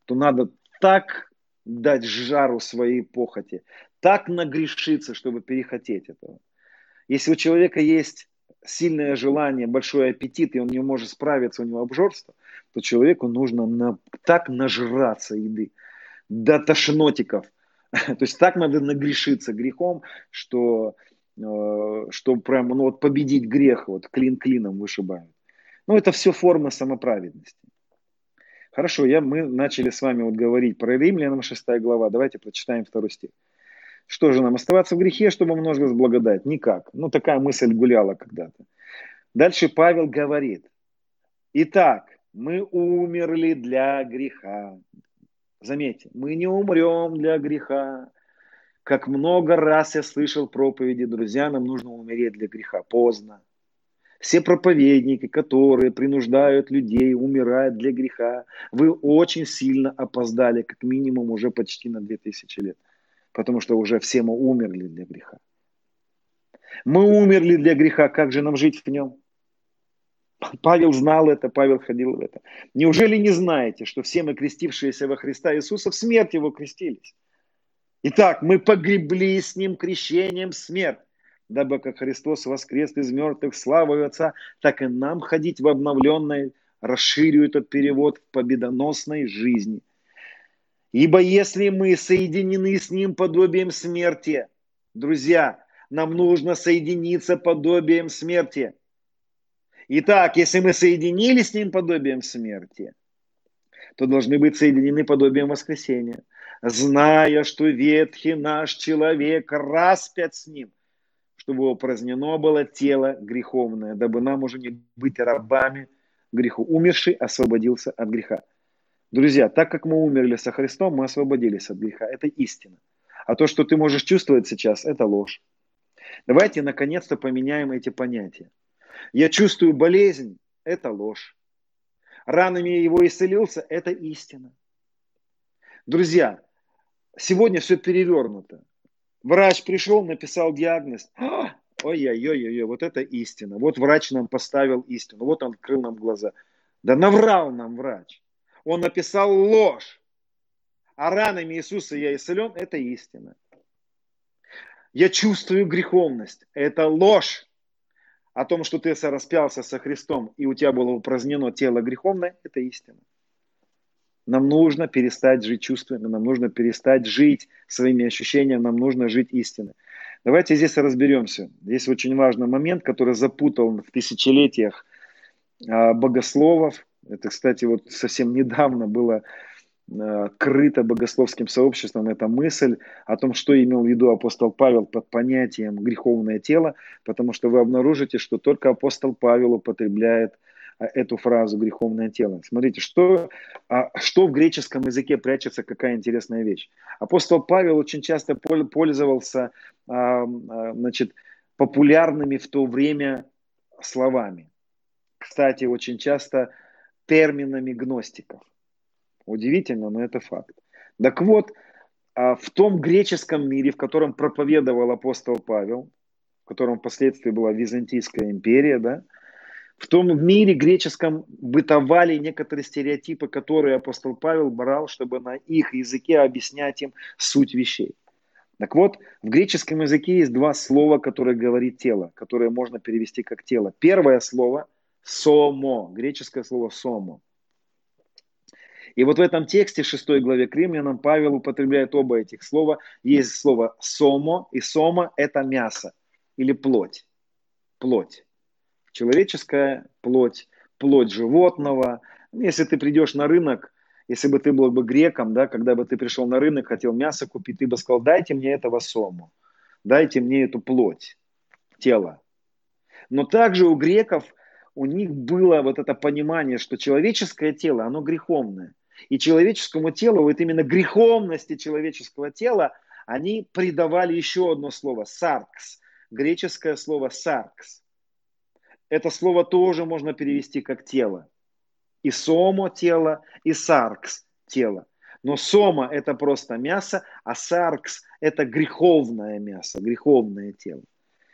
то надо так дать жару своей похоти, так нагрешиться, чтобы перехотеть этого. Если у человека есть сильное желание, большой аппетит, и он не может справиться, у него обжорство, то человеку нужно на, так нажраться еды, до тошнотиков. *laughs* То есть так надо нагрешиться грехом, что, э, что прям ну, вот победить грех, вот клин клином вышибают. Ну, это все форма самоправедности. Хорошо, я, мы начали с вами вот говорить про римлянам 6 глава. Давайте прочитаем второй стих. Что же нам, оставаться в грехе, чтобы множилась благодать? Никак. Ну, такая мысль гуляла когда-то. Дальше Павел говорит. Итак, мы умерли для греха. Заметьте, мы не умрем для греха. Как много раз я слышал проповеди, друзья, нам нужно умереть для греха. Поздно. Все проповедники, которые принуждают людей умирать для греха, вы очень сильно опоздали, как минимум уже почти на 2000 лет. Потому что уже все мы умерли для греха. Мы умерли для греха, как же нам жить в нем? Павел знал это, Павел ходил в это. Неужели не знаете, что все мы, крестившиеся во Христа Иисуса, в смерть Его крестились? Итак, мы погребли с Ним крещением смерть дабы как Христос воскрес из мертвых славой Отца, так и нам ходить в обновленной, расширю этот перевод, в победоносной жизни. Ибо если мы соединены с Ним подобием смерти, друзья, нам нужно соединиться подобием смерти. Итак, если мы соединились с Ним подобием смерти, то должны быть соединены подобием воскресения, зная, что ветхий наш человек распят с Ним – чтобы упразднено было тело греховное, дабы нам уже не быть рабами греху. Умерший освободился от греха. Друзья, так как мы умерли со Христом, мы освободились от греха. Это истина. А то, что ты можешь чувствовать сейчас, это ложь. Давайте наконец-то поменяем эти понятия. Я чувствую болезнь, это ложь. Ранами его исцелился, это истина. Друзья, сегодня все перевернуто. Врач пришел, написал диагноз. А, ой-ой-ой-ой, вот это истина. Вот врач нам поставил истину. Вот он открыл нам глаза. Да наврал нам врач. Он написал ложь. А ранами Иисуса я исцелен, это истина. Я чувствую греховность. Это ложь. О том, что ты распялся со Христом, и у тебя было упразднено тело греховное, это истина. Нам нужно перестать жить чувствами, нам нужно перестать жить своими ощущениями, нам нужно жить истиной. Давайте здесь разберемся. Здесь очень важный момент, который запутал в тысячелетиях а, богословов. Это, кстати, вот совсем недавно было а, крыто богословским сообществом эта мысль о том, что имел в виду апостол Павел под понятием греховное тело, потому что вы обнаружите, что только апостол Павел употребляет а, эту фразу «греховное тело». Смотрите, что, а, что в греческом языке прячется, какая интересная вещь. Апостол Павел очень часто пользовался а, значит, популярными в то время словами. Кстати, очень часто терминами гностиков. Удивительно, но это факт. Так вот, в том греческом мире, в котором проповедовал апостол Павел, в котором впоследствии была Византийская империя, да, в том мире греческом бытовали некоторые стереотипы, которые апостол Павел брал, чтобы на их языке объяснять им суть вещей. Так вот, в греческом языке есть два слова, которые говорит тело, которые можно перевести как тело. Первое слово – сомо, греческое слово сомо. И вот в этом тексте, 6 главе к римлянам, Павел употребляет оба этих слова. Есть слово сомо, и сомо – это мясо или плоть. Плоть человеческая плоть, плоть животного. Если ты придешь на рынок, если бы ты был бы греком, да, когда бы ты пришел на рынок, хотел мясо купить, ты бы сказал, дайте мне этого сому, дайте мне эту плоть, тело. Но также у греков, у них было вот это понимание, что человеческое тело, оно греховное. И человеческому телу, вот именно греховности человеческого тела, они придавали еще одно слово – саркс. Греческое слово саркс это слово тоже можно перевести как тело. И сомо – тело, и саркс – тело. Но сома – это просто мясо, а саркс – это греховное мясо, греховное тело.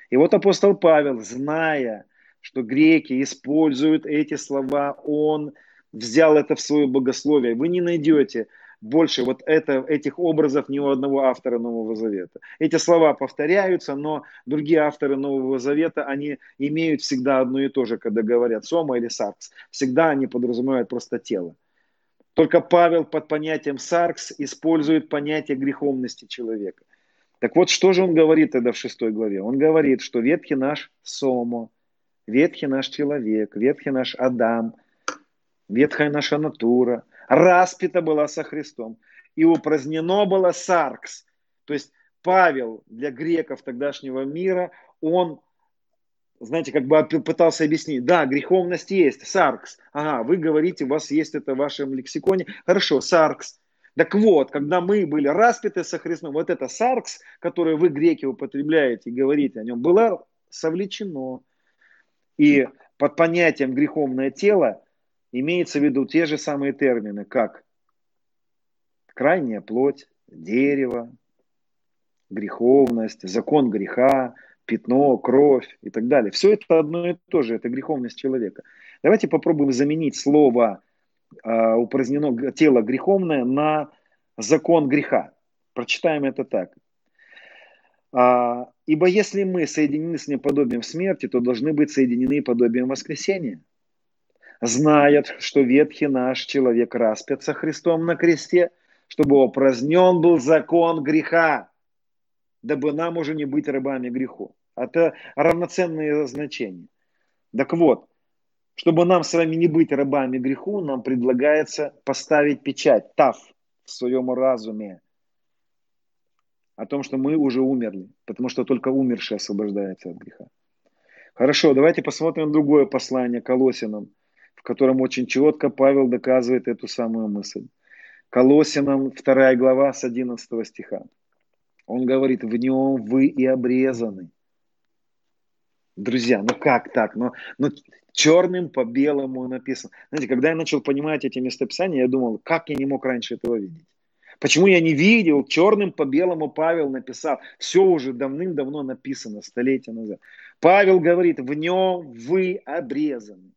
И вот апостол Павел, зная, что греки используют эти слова, он взял это в свое богословие. Вы не найдете больше вот это, этих образов ни у одного автора Нового Завета. Эти слова повторяются, но другие авторы Нового Завета, они имеют всегда одно и то же, когда говорят сома или саркс. Всегда они подразумевают просто тело. Только Павел под понятием саркс использует понятие греховности человека. Так вот, что же он говорит тогда в шестой главе? Он говорит, что ветхий наш сомо, ветхий наш человек, ветхий наш Адам, ветхая наша натура – распята была со Христом. И упразднено было саркс. То есть Павел для греков тогдашнего мира, он, знаете, как бы пытался объяснить, да, греховность есть, саркс. Ага, вы говорите, у вас есть это в вашем лексиконе. Хорошо, саркс. Так вот, когда мы были распяты со Христом, вот это саркс, которое вы, греки, употребляете и говорите о нем, было совлечено. И под понятием греховное тело имеется в виду те же самые термины, как крайняя плоть, дерево, греховность, закон греха, пятно, кровь и так далее. Все это одно и то же, это греховность человека. Давайте попробуем заменить слово э, упразднено тело греховное на закон греха. Прочитаем это так. А, ибо если мы соединены с ним подобием смерти, то должны быть соединены подобием воскресения. Знает, что ветхий наш человек распятся Христом на кресте, чтобы упразднен был закон греха, дабы нам уже не быть рабами греху. Это равноценные значения. Так вот, чтобы нам с вами не быть рабами греху, нам предлагается поставить печать, тав, в своем разуме, о том, что мы уже умерли, потому что только умерший освобождается от греха. Хорошо, давайте посмотрим другое послание Колосинам, в котором очень четко Павел доказывает эту самую мысль. Колосинам 2 глава с 11 стиха. Он говорит, в нем вы и обрезаны. Друзья, ну как так? Ну, ну черным по белому написано. Знаете, когда я начал понимать эти местописания, я думал, как я не мог раньше этого видеть? Почему я не видел, черным по белому Павел написал, все уже давным-давно написано, столетия назад. Павел говорит, в нем вы обрезаны.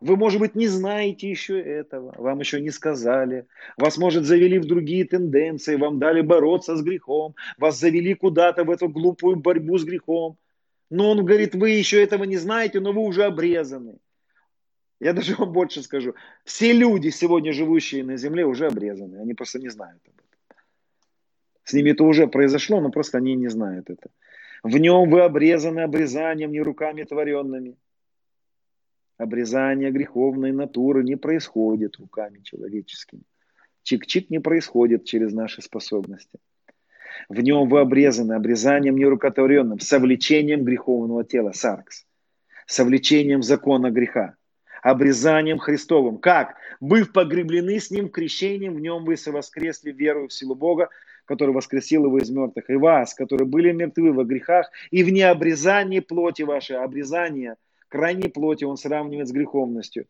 Вы, может быть, не знаете еще этого, вам еще не сказали. Вас, может, завели в другие тенденции, вам дали бороться с грехом, вас завели куда-то в эту глупую борьбу с грехом. Но он говорит, вы еще этого не знаете, но вы уже обрезаны. Я даже вам больше скажу. Все люди, сегодня живущие на земле, уже обрезаны. Они просто не знают об этом. С ними это уже произошло, но просто они не знают это. В нем вы обрезаны обрезанием, не руками творенными. Обрезание греховной натуры не происходит руками человеческими. Чик-чик не происходит через наши способности. В нем вы обрезаны обрезанием нерукотворенным, совлечением греховного тела, саркс, совлечением закона греха обрезанием Христовым. Как? Быв погреблены с Ним крещением, в Нем вы воскресли верою в силу Бога, который воскресил его из мертвых, и вас, которые были мертвы во грехах, и в необрезании плоти вашей, обрезание крайней плоти он сравнивает с греховностью.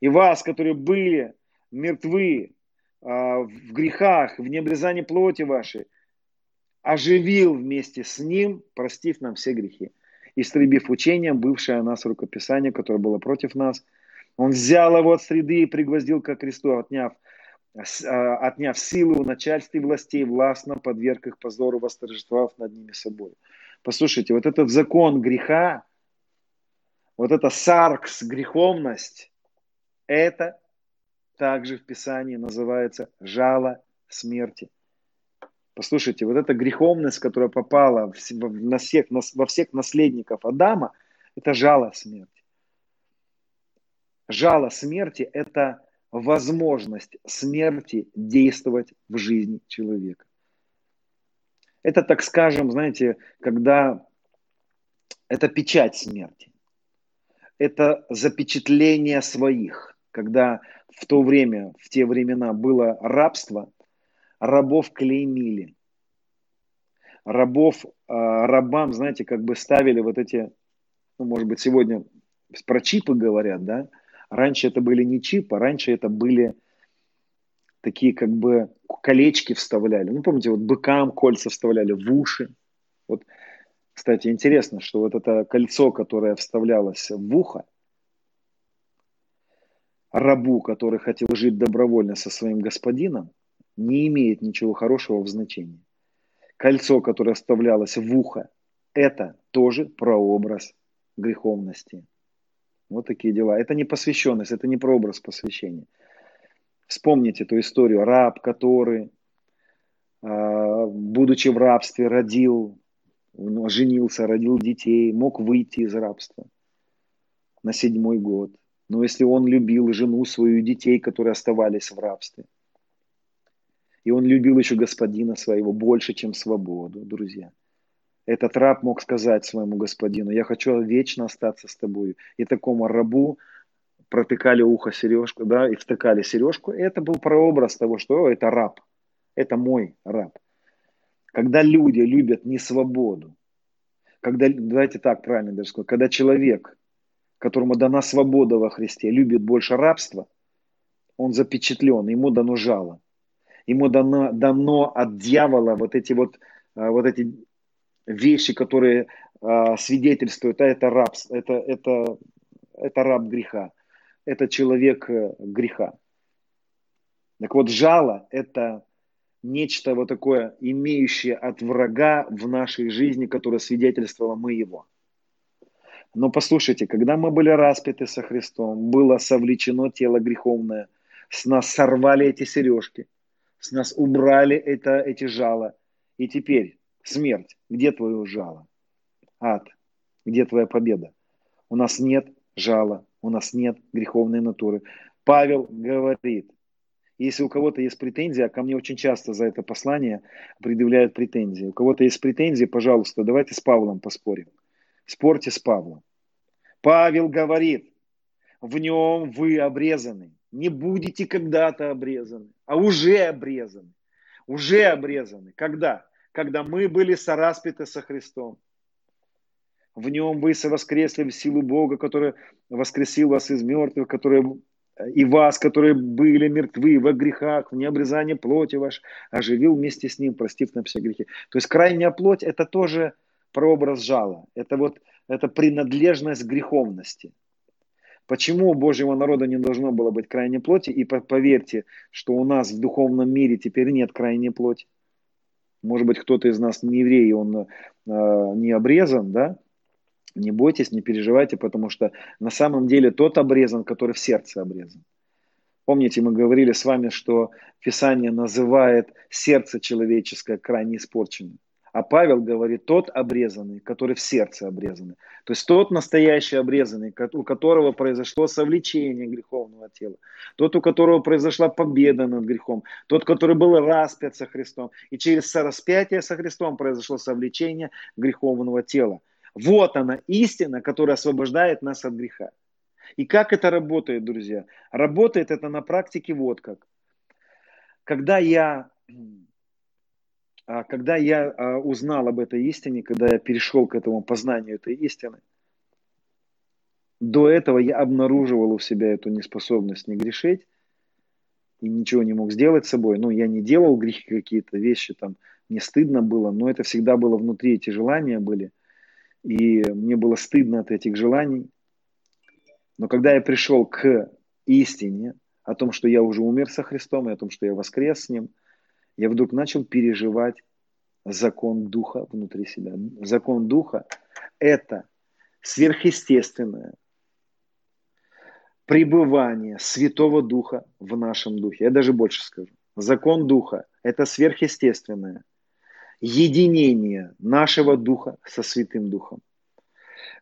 И вас, которые были мертвы а, в грехах, в необрезании плоти вашей, оживил вместе с ним, простив нам все грехи, истребив учением бывшее о нас рукописание, которое было против нас – он взял его от среды и пригвоздил ко кресту, отняв, а, отняв силы у начальства и властей, властно подверг их позору, восторжествовав над ними собой. Послушайте, вот этот закон греха, вот эта саркс, греховность, это также в Писании называется жало смерти. Послушайте, вот эта греховность, которая попала в, на всех, во всех наследников Адама, это жало смерти жало смерти – это возможность смерти действовать в жизни человека. Это, так скажем, знаете, когда это печать смерти. Это запечатление своих. Когда в то время, в те времена было рабство, рабов клеймили. Рабов, а, рабам, знаете, как бы ставили вот эти, ну, может быть, сегодня про чипы говорят, да, Раньше это были не чипы, раньше это были такие как бы колечки вставляли. Ну, помните, вот быкам кольца вставляли в уши. Вот, кстати, интересно, что вот это кольцо, которое вставлялось в ухо, рабу, который хотел жить добровольно со своим господином, не имеет ничего хорошего в значении. Кольцо, которое вставлялось в ухо, это тоже прообраз греховности. Вот такие дела. Это не посвященность, это не прообраз посвящения. Вспомните эту историю. Раб, который, а, будучи в рабстве, родил, женился, родил детей, мог выйти из рабства на седьмой год. Но если он любил жену свою, детей, которые оставались в рабстве, и он любил еще господина своего больше, чем свободу, друзья – этот раб мог сказать своему господину, я хочу вечно остаться с тобой. И такому рабу протыкали ухо сережку, да, и втыкали сережку. И это был прообраз того, что это раб, это мой раб. Когда люди любят не свободу, когда, давайте так правильно даже сказать, когда человек, которому дана свобода во Христе, любит больше рабства, он запечатлен, ему дано жало. Ему дано, дано от дьявола вот эти вот, а, вот эти вещи, которые э, свидетельствуют, а это раб, это, это, это раб греха, это человек э, греха. Так вот, жало – это нечто вот такое, имеющее от врага в нашей жизни, которое свидетельствовало мы его. Но послушайте, когда мы были распяты со Христом, было совлечено тело греховное, с нас сорвали эти сережки, с нас убрали это, эти жала. И теперь смерть, где твое жало? Ад, где твоя победа? У нас нет жала, у нас нет греховной натуры. Павел говорит, если у кого-то есть претензия, а ко мне очень часто за это послание предъявляют претензии. У кого-то есть претензии, пожалуйста, давайте с Павлом поспорим. Спорьте с Павлом. Павел говорит, в нем вы обрезаны. Не будете когда-то обрезаны, а уже обрезаны. Уже обрезаны. Когда? Когда мы были сораспяты со Христом. В нем вы воскресли в силу Бога, который воскресил вас из мертвых, который и вас, которые были мертвы во грехах, в необрезании плоти ваш, оживил вместе с ним, простив нам все грехи. То есть крайняя плоть – это тоже прообраз жала. Это вот это принадлежность греховности. Почему у Божьего народа не должно было быть крайней плоти? И поверьте, что у нас в духовном мире теперь нет крайней плоти. Может быть, кто-то из нас не еврей, он э, не обрезан, да? Не бойтесь, не переживайте, потому что на самом деле тот обрезан, который в сердце обрезан. Помните, мы говорили с вами, что Писание называет сердце человеческое крайне испорченным. А Павел говорит, тот обрезанный, который в сердце обрезанный. То есть тот настоящий обрезанный, у которого произошло совлечение греховного тела. Тот, у которого произошла победа над грехом. Тот, который был распят со Христом. И через распятие со Христом произошло совлечение греховного тела. Вот она истина, которая освобождает нас от греха. И как это работает, друзья? Работает это на практике вот как. Когда я, а, когда я а, узнал об этой истине, когда я перешел к этому познанию этой истины, до этого я обнаруживал у себя эту неспособность не грешить и ничего не мог сделать с собой. Ну, я не делал грехи какие-то вещи, там, мне стыдно было, но это всегда было внутри, эти желания были – и мне было стыдно от этих желаний. Но когда я пришел к истине о том, что я уже умер со Христом, и о том, что я воскрес с Ним, я вдруг начал переживать закон Духа внутри себя. Закон Духа – это сверхъестественное пребывание Святого Духа в нашем Духе. Я даже больше скажу. Закон Духа – это сверхъестественное единение нашего духа со Святым Духом.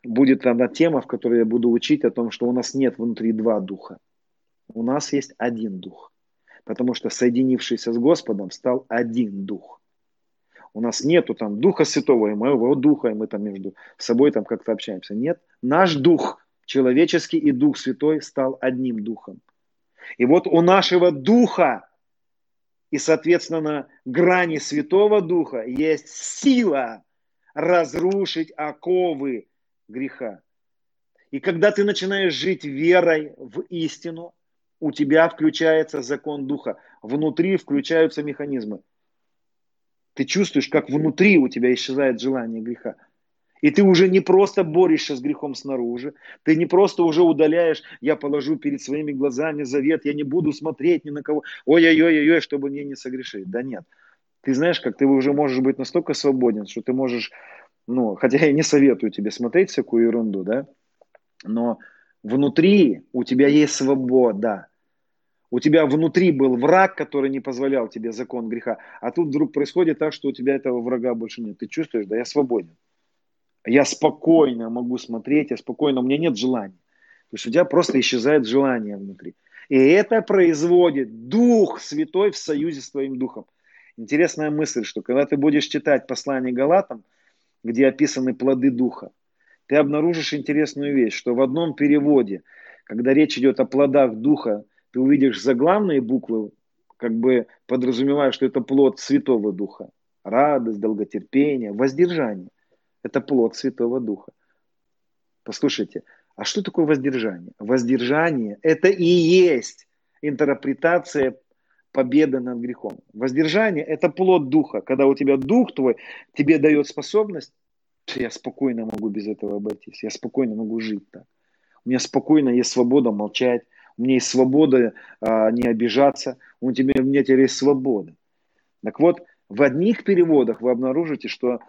Будет одна тема, в которой я буду учить о том, что у нас нет внутри два духа. У нас есть один дух. Потому что соединившийся с Господом стал один дух. У нас нету там Духа Святого и моего Духа, и мы там между собой там как-то общаемся. Нет, наш Дух человеческий и Дух Святой стал одним Духом. И вот у нашего Духа и, соответственно, на грани Святого Духа есть сила разрушить оковы греха. И когда ты начинаешь жить верой в истину, у тебя включается закон Духа. Внутри включаются механизмы. Ты чувствуешь, как внутри у тебя исчезает желание греха. И ты уже не просто борешься с грехом снаружи, ты не просто уже удаляешь, я положу перед своими глазами завет, я не буду смотреть ни на кого, ой-ой-ой-ой, чтобы мне не согрешить. Да нет. Ты знаешь, как ты уже можешь быть настолько свободен, что ты можешь, ну, хотя я не советую тебе смотреть всякую ерунду, да, но внутри у тебя есть свобода. У тебя внутри был враг, который не позволял тебе закон греха, а тут вдруг происходит так, что у тебя этого врага больше нет. Ты чувствуешь, да, я свободен. Я спокойно могу смотреть, я спокойно, у меня нет желания. То есть у тебя просто исчезает желание внутри. И это производит Дух Святой в союзе с твоим Духом. Интересная мысль, что когда ты будешь читать послание Галатам, где описаны плоды Духа, ты обнаружишь интересную вещь, что в одном переводе, когда речь идет о плодах Духа, ты увидишь заглавные буквы, как бы подразумевая, что это плод Святого Духа. Радость, долготерпение, воздержание. Это плод Святого Духа. Послушайте, а что такое воздержание? Воздержание – это и есть интерпретация победы над грехом. Воздержание – это плод Духа. Когда у тебя Дух твой тебе дает способность, я спокойно могу без этого обойтись. Я спокойно могу жить так. У меня спокойно есть свобода молчать. У меня есть свобода а, не обижаться. У меня теперь есть свобода. Так вот, в одних переводах вы обнаружите, что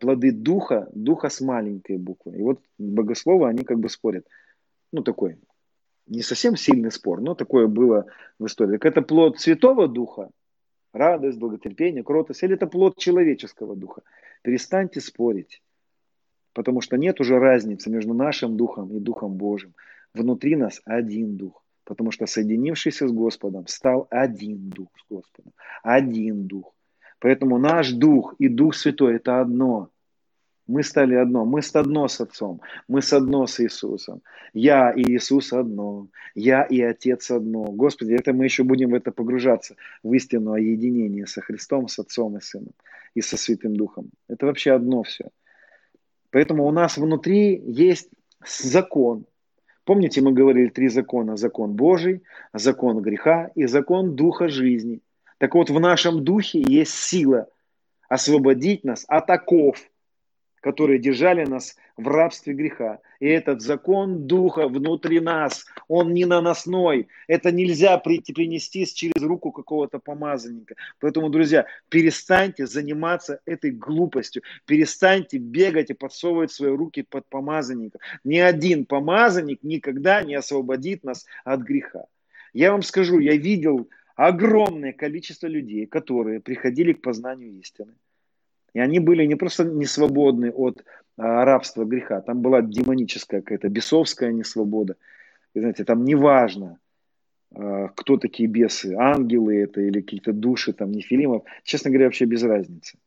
плоды духа, духа с маленькой буквы. И вот богословы, они как бы спорят. Ну, такой, не совсем сильный спор, но такое было в истории. Так это плод святого духа, радость, благотерпение, кротость, или это плод человеческого духа. Перестаньте спорить, потому что нет уже разницы между нашим духом и духом Божьим. Внутри нас один дух, потому что соединившийся с Господом стал один дух с Господом, один дух. Поэтому наш дух и Дух Святой – это одно. Мы стали одно. Мы с одно с Отцом. Мы с одно с Иисусом. Я и Иисус одно. Я и Отец одно. Господи, это мы еще будем в это погружаться, в истину о единении со Христом, с Отцом и Сыном и со Святым Духом. Это вообще одно все. Поэтому у нас внутри есть закон. Помните, мы говорили три закона. Закон Божий, закон греха и закон Духа жизни – так вот, в нашем духе есть сила освободить нас от оков, которые держали нас в рабстве греха. И этот закон Духа внутри нас, он не наносной. Это нельзя принести через руку какого-то помазанника. Поэтому, друзья, перестаньте заниматься этой глупостью. Перестаньте бегать и подсовывать свои руки под помазанника. Ни один помазанник никогда не освободит нас от греха. Я вам скажу, я видел огромное количество людей, которые приходили к познанию истины. И они были не просто не свободны от а, рабства греха, там была демоническая какая-то бесовская несвобода. И, знаете, там неважно, а, кто такие бесы, ангелы это или какие-то души, там, нефилимов. Честно говоря, вообще без разницы.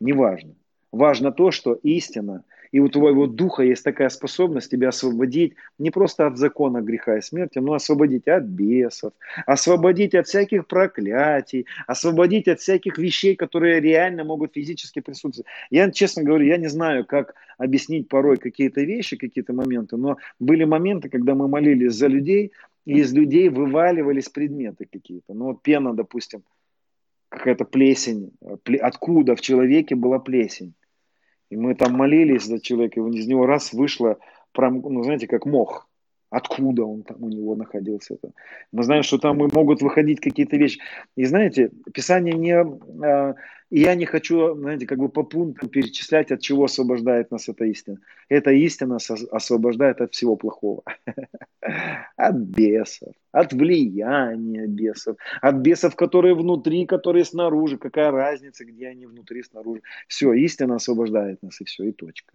Неважно. Важно то, что истина – и у твоего духа есть такая способность тебя освободить не просто от закона греха и смерти, но освободить от бесов, освободить от всяких проклятий, освободить от всяких вещей, которые реально могут физически присутствовать. Я, честно говорю, я не знаю, как объяснить порой какие-то вещи, какие-то моменты, но были моменты, когда мы молились за людей, и из людей вываливались предметы какие-то. Ну вот пена, допустим, какая-то плесень. Откуда в человеке была плесень? И мы там молились за человека, и из него раз вышло, ну, знаете, как мох. Откуда он там у него находился? Мы знаем, что там могут выходить какие-то вещи. И знаете, Писание не... И я не хочу, знаете, как бы по пунктам перечислять, от чего освобождает нас эта истина. Эта истина освобождает от всего плохого. *laughs* От бесов, от влияния бесов, от бесов, которые внутри, которые снаружи. Какая разница, где они внутри, снаружи. Все, истина освобождает нас, и все, и точка.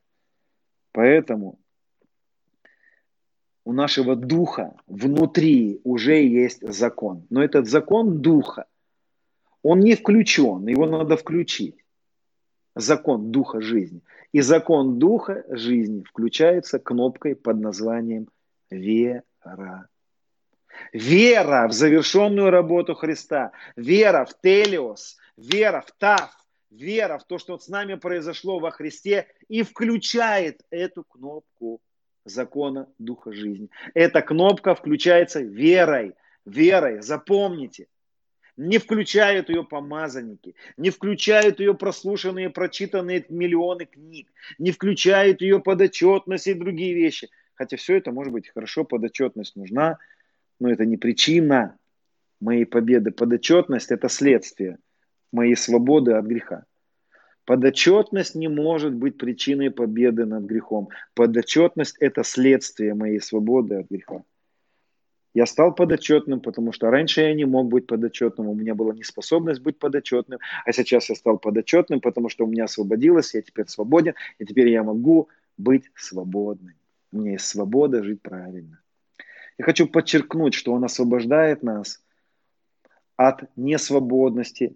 Поэтому у нашего духа внутри уже есть закон. Но этот закон духа, он не включен, его надо включить. Закон духа жизни. И закон духа жизни включается кнопкой под названием вера. Вера в завершенную работу Христа, вера в Телиос, вера в Тав, вера в то, что с нами произошло во Христе и включает эту кнопку закона Духа жизни. Эта кнопка включается верой. Верой, запомните. Не включают ее помазанники, не включают ее прослушанные, прочитанные миллионы книг, не включают ее подотчетность и другие вещи. Хотя все это может быть хорошо, подотчетность нужна, но это не причина моей победы. Подотчетность – это следствие моей свободы от греха. Подотчетность не может быть причиной победы над грехом. Подотчетность – это следствие моей свободы от греха. Я стал подотчетным, потому что раньше я не мог быть подотчетным, у меня была неспособность быть подотчетным, а сейчас я стал подотчетным, потому что у меня освободилось, я теперь свободен, и теперь я могу быть свободным. У меня есть свобода жить правильно. Я хочу подчеркнуть, что Он освобождает нас от несвободности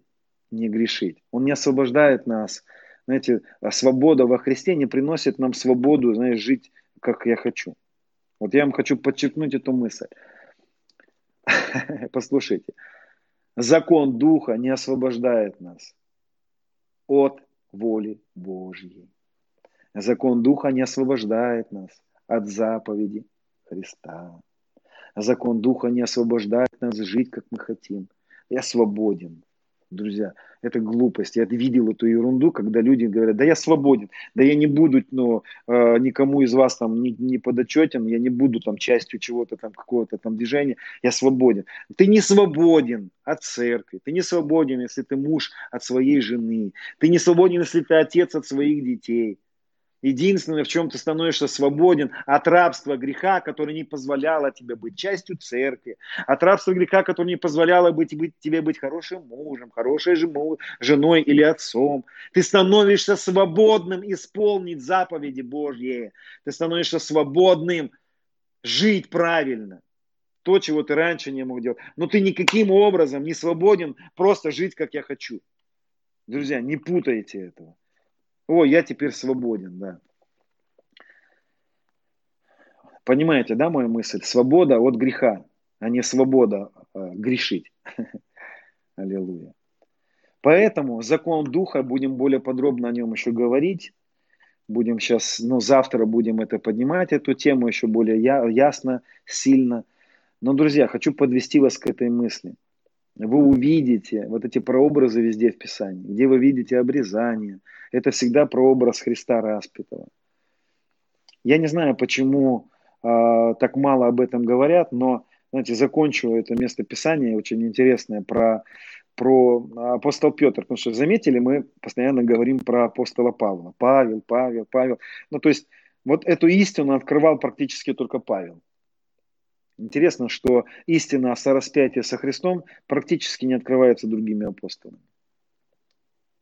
не грешить. Он не освобождает нас. Знаете, а свобода во Христе не приносит нам свободу, знаешь, жить, как я хочу. Вот я вам хочу подчеркнуть эту мысль. *laughs* Послушайте. Закон Духа не освобождает нас от воли Божьей. Закон Духа не освобождает нас от заповеди Христа. Закон Духа не освобождает нас жить, как мы хотим. Я свободен друзья, это глупость. Я видел эту ерунду, когда люди говорят, да я свободен, да я не буду ну, э, никому из вас там не, не подотчетен, я не буду там частью чего-то там, какого-то там движения, я свободен. Ты не свободен от церкви, ты не свободен, если ты муж от своей жены, ты не свободен, если ты отец от своих детей. Единственное, в чем ты становишься свободен от рабства греха, которое не позволяло тебе быть частью церкви, от рабства греха, которое не позволяло быть, быть, тебе быть хорошим мужем, хорошей женой или отцом. Ты становишься свободным исполнить заповеди Божьи. Ты становишься свободным жить правильно. То, чего ты раньше не мог делать. Но ты никаким образом не свободен просто жить, как я хочу. Друзья, не путайте этого. О, я теперь свободен, да. Понимаете, да, мою мысль? Свобода от греха, а не свобода э, грешить. *laughs* Аллилуйя. Поэтому закон Духа, будем более подробно о нем еще говорить. Будем сейчас, ну, завтра будем это поднимать, эту тему еще более я, ясно, сильно. Но, друзья, хочу подвести вас к этой мысли. Вы увидите вот эти прообразы везде в Писании, где вы видите обрезание – это всегда прообраз Христа распятого. Я не знаю, почему э, так мало об этом говорят, но, знаете, закончу это место Писания очень интересное про, про апостол Петр. Потому что, заметили, мы постоянно говорим про апостола Павла. Павел, Павел, Павел. Ну, то есть, вот эту истину открывал практически только Павел. Интересно, что истина о сораспятии со Христом практически не открывается другими апостолами.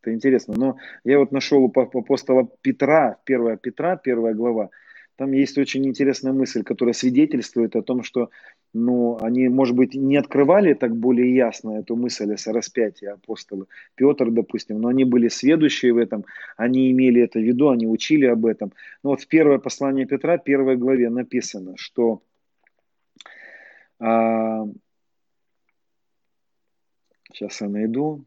Это интересно. Но я вот нашел у апостола Петра, 1 Петра, 1 глава, там есть очень интересная мысль, которая свидетельствует о том, что ну, они, может быть, не открывали так более ясно эту мысль о распятии апостола Петр, допустим, но они были сведущие в этом, они имели это в виду, они учили об этом. Но вот в первое послание Петра, первой главе написано, что а, сейчас я найду,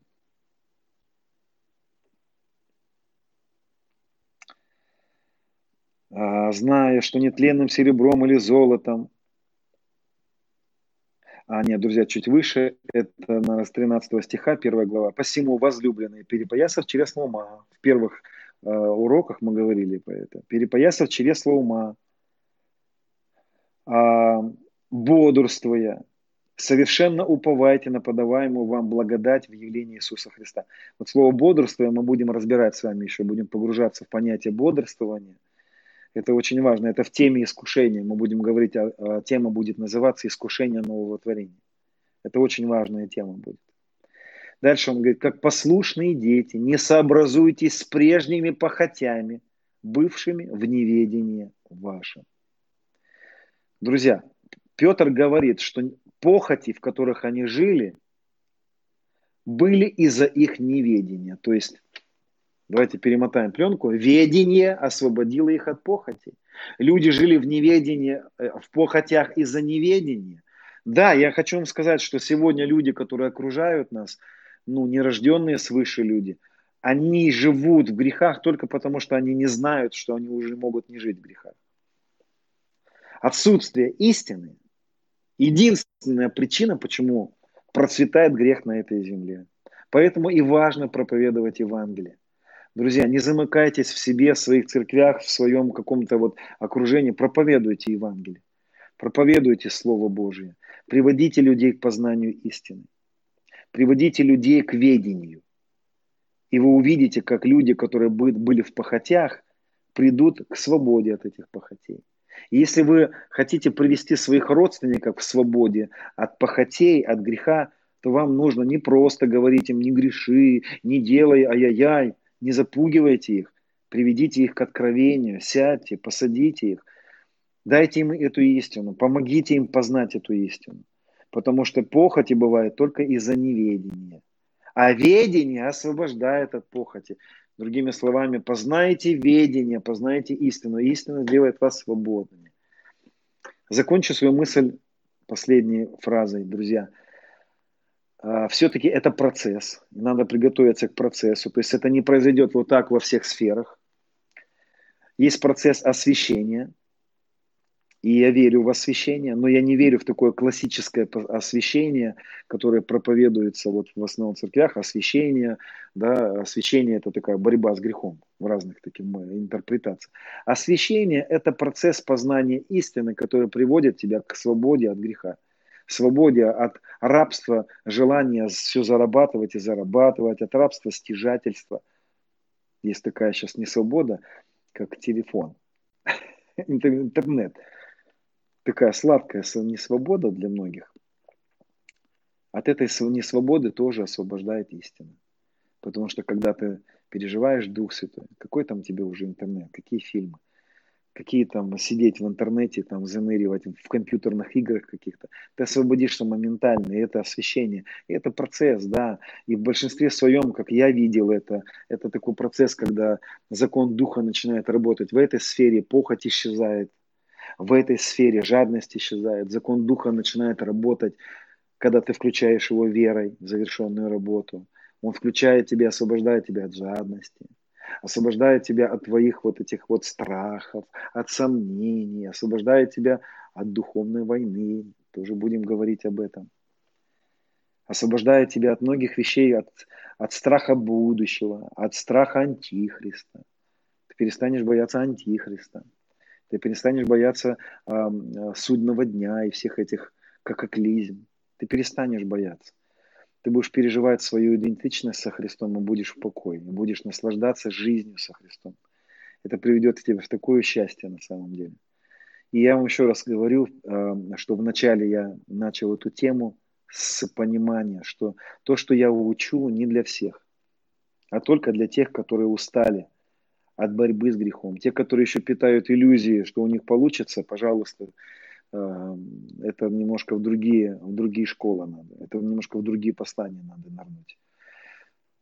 А, зная, что нетленным серебром или золотом. А нет, друзья, чуть выше, это на 13 стиха, 1 глава. «Посему, возлюбленные, перепоясав чресло ума». В первых э, уроках мы говорили по это. «Перепоясав чресло ума, э, бодрствуя, совершенно уповайте на подаваемую вам благодать в явлении Иисуса Христа». Вот слово «бодрствуя» мы будем разбирать с вами еще, будем погружаться в понятие бодрствования – это очень важно. Это в теме искушения. Мы будем говорить, о, о, тема будет называться «Искушение нового творения». Это очень важная тема будет. Дальше он говорит, как послушные дети, не сообразуйтесь с прежними похотями, бывшими в неведении вашем. Друзья, Петр говорит, что похоти, в которых они жили, были из-за их неведения. То есть Давайте перемотаем пленку. Ведение освободило их от похоти. Люди жили в неведении, э, в похотях из-за неведения. Да, я хочу вам сказать, что сегодня люди, которые окружают нас, ну, нерожденные свыше люди, они живут в грехах только потому, что они не знают, что они уже могут не жить в грехах. Отсутствие истины – единственная причина, почему процветает грех на этой земле. Поэтому и важно проповедовать Евангелие. Друзья, не замыкайтесь в себе, в своих церквях, в своем каком-то вот окружении. Проповедуйте Евангелие. Проповедуйте Слово Божие. Приводите людей к познанию истины. Приводите людей к ведению. И вы увидите, как люди, которые были в похотях, придут к свободе от этих похотей. Если вы хотите привести своих родственников к свободе от похотей, от греха, то вам нужно не просто говорить им «не греши», «не делай ай-яй-яй», не запугивайте их, приведите их к откровению, сядьте, посадите их, дайте им эту истину, помогите им познать эту истину. Потому что похоти бывает только из-за неведения. А ведение освобождает от похоти. Другими словами, познайте ведение, познайте истину. Истина делает вас свободными. Закончу свою мысль последней фразой, друзья – а, все-таки это процесс, надо приготовиться к процессу, то есть это не произойдет вот так во всех сферах. Есть процесс освещения, И я верю в освящение, но я не верю в такое классическое освящение, которое проповедуется вот в основном церквях. Освящение, да, освящение это такая борьба с грехом в разных таких интерпретациях. Освящение это процесс познания истины, который приводит тебя к свободе от греха свободе от рабства, желания все зарабатывать и зарабатывать, от рабства стяжательства. Есть такая сейчас не свобода, как телефон, *laughs* интернет такая сладкая несвобода для многих, от этой несвободы тоже освобождает истина. Потому что когда ты переживаешь Дух Святой, какой там тебе уже интернет, какие фильмы, какие там сидеть в интернете, там заныривать в компьютерных играх каких-то. Ты освободишься моментально, и это освещение, и это процесс, да. И в большинстве своем, как я видел это, это такой процесс, когда закон Духа начинает работать. В этой сфере похоть исчезает, в этой сфере жадность исчезает, закон духа начинает работать, когда ты включаешь его верой в завершенную работу. Он включает тебя, освобождает тебя от жадности, освобождает тебя от твоих вот этих вот страхов, от сомнений, освобождает тебя от духовной войны. Тоже будем говорить об этом. Освобождает тебя от многих вещей, от, от страха будущего, от страха антихриста. Ты перестанешь бояться антихриста. Ты перестанешь бояться э, судного дня и всех этих катаклизм. Ты перестанешь бояться. Ты будешь переживать свою идентичность со Христом и будешь в покое, и будешь наслаждаться жизнью со Христом. Это приведет тебя в такое счастье на самом деле. И я вам еще раз говорю, что вначале я начал эту тему с понимания, что то, что я учу, не для всех, а только для тех, которые устали – от борьбы с грехом. Те, которые еще питают иллюзии, что у них получится, пожалуйста, э, это немножко в другие, в другие школы надо, это немножко в другие послания надо нырнуть.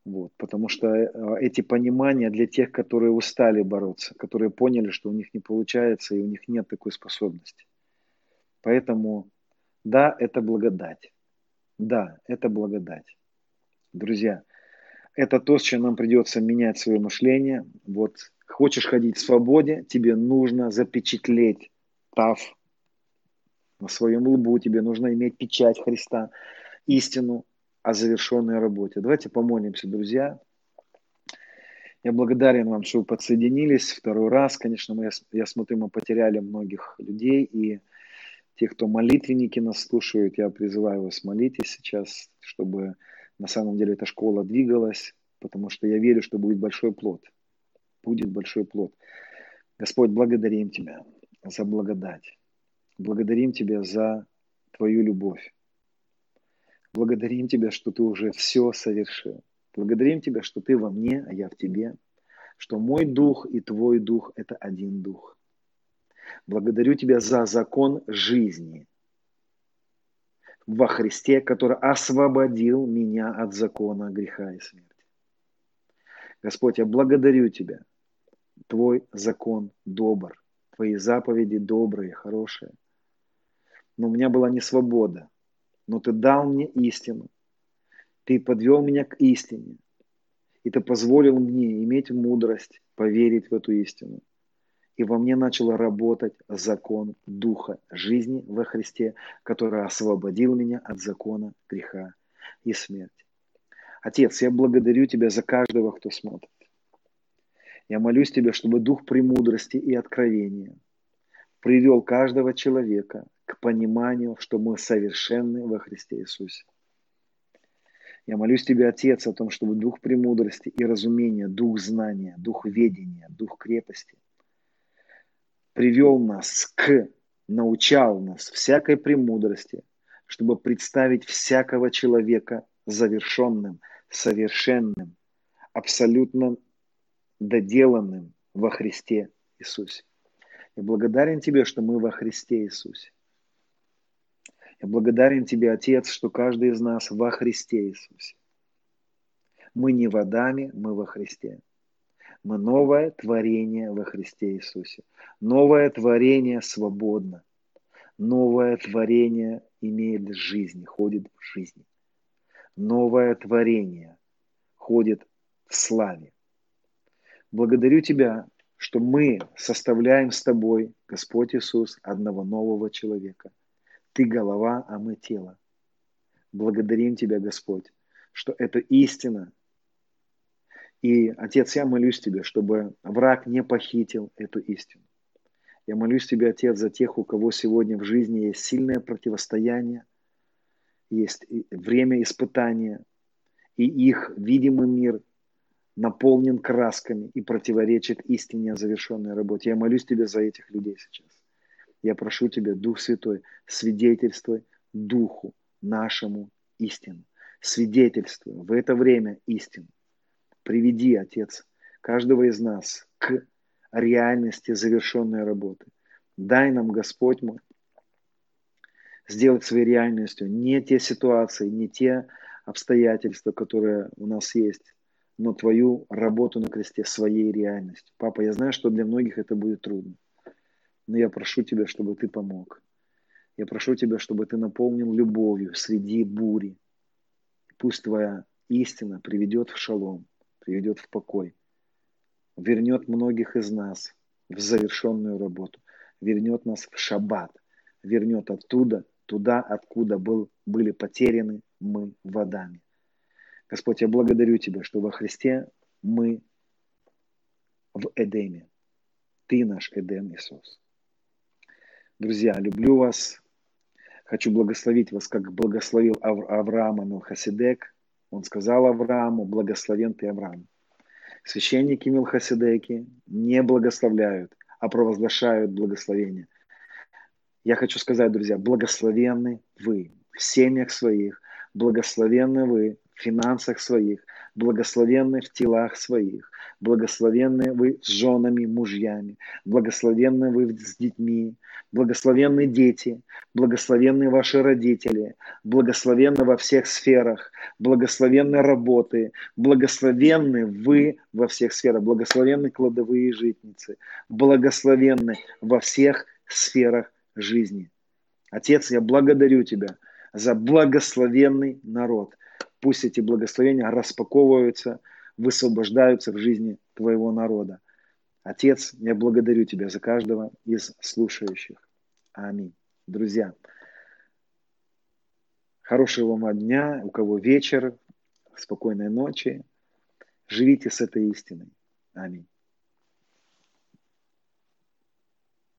Вот, потому что э, эти понимания для тех, которые устали бороться, которые поняли, что у них не получается и у них нет такой способности. Поэтому, да, это благодать. Да, это благодать. Друзья, это то, с чем нам придется менять свое мышление. Вот хочешь ходить в свободе, тебе нужно запечатлеть тав на своем лбу, тебе нужно иметь печать Христа, истину о завершенной работе. Давайте помолимся, друзья. Я благодарен вам, что вы подсоединились второй раз. Конечно, мы, я смотрю, мы потеряли многих людей, и тех, кто молитвенники нас слушают, я призываю вас молитесь сейчас, чтобы на самом деле эта школа двигалась, потому что я верю, что будет большой плод. Будет большой плод. Господь, благодарим Тебя за благодать. Благодарим Тебя за Твою любовь. Благодарим Тебя, что Ты уже все совершил. Благодарим Тебя, что Ты во мне, а я в Тебе. Что мой дух и Твой дух – это один дух. Благодарю Тебя за закон жизни – во Христе, который освободил меня от закона греха и смерти. Господь, я благодарю Тебя. Твой закон добр, Твои заповеди добрые, хорошие. Но у меня была не свобода, но Ты дал мне истину. Ты подвел меня к истине. И Ты позволил мне иметь мудрость поверить в эту истину и во мне начал работать закон Духа жизни во Христе, который освободил меня от закона греха и смерти. Отец, я благодарю Тебя за каждого, кто смотрит. Я молюсь Тебя, чтобы Дух премудрости и откровения привел каждого человека к пониманию, что мы совершенны во Христе Иисусе. Я молюсь Тебе, Отец, о том, чтобы Дух премудрости и разумения, Дух знания, Дух ведения, Дух крепости привел нас к, научал нас всякой премудрости, чтобы представить всякого человека завершенным, совершенным, абсолютно доделанным во Христе Иисусе. Я благодарен Тебе, что мы во Христе Иисусе. Я благодарен Тебе, Отец, что каждый из нас во Христе Иисусе. Мы не в Адаме, мы во Христе. Мы новое творение во Христе Иисусе. Новое творение свободно. Новое творение имеет жизнь, ходит в жизни. Новое творение ходит в славе. Благодарю Тебя, что мы составляем с тобой, Господь Иисус, одного нового человека. Ты голова, а мы тело. Благодарим Тебя, Господь, что это истина. И, Отец, я молюсь Тебе, чтобы враг не похитил эту истину. Я молюсь Тебе, Отец, за тех, у кого сегодня в жизни есть сильное противостояние, есть время испытания, и их видимый мир наполнен красками и противоречит истине о завершенной работе. Я молюсь Тебе за этих людей сейчас. Я прошу Тебя, Дух Святой, свидетельствуй Духу нашему истину. Свидетельствуй в это время истину. Приведи, Отец, каждого из нас к реальности завершенной работы. Дай нам, Господь мой, сделать своей реальностью не те ситуации, не те обстоятельства, которые у нас есть, но твою работу на кресте своей реальностью. Папа, я знаю, что для многих это будет трудно, но я прошу тебя, чтобы ты помог. Я прошу тебя, чтобы ты наполнил любовью среди бури. Пусть твоя истина приведет в шалом, приведет в покой, вернет многих из нас в завершенную работу, вернет нас в шаббат, вернет оттуда, туда, откуда был, были потеряны мы водами. Господь, я благодарю Тебя, что во Христе мы в Эдеме. Ты наш Эдем, Иисус. Друзья, люблю вас. Хочу благословить вас, как благословил Ав- Авраама Мелхасидек. Он сказал Аврааму, благословен ты Авраам. Священники Мелхасидеки не благословляют, а провозглашают благословение. Я хочу сказать, друзья, благословенны вы в семьях своих, благословенны вы в финансах своих, благословенны в телах своих, благословенны вы с женами, мужьями, благословенны вы с детьми, благословенны дети, благословенны ваши родители, благословенны во всех сферах, благословенны работы, благословенны вы во всех сферах, благословенны кладовые житницы, благословенны во всех сферах жизни. Отец, я благодарю Тебя за благословенный народ – Пусть эти благословения распаковываются, высвобождаются в жизни Твоего народа. Отец, я благодарю Тебя за каждого из слушающих. Аминь. Друзья, хорошего вам дня, у кого вечер, спокойной ночи. Живите с этой истиной. Аминь.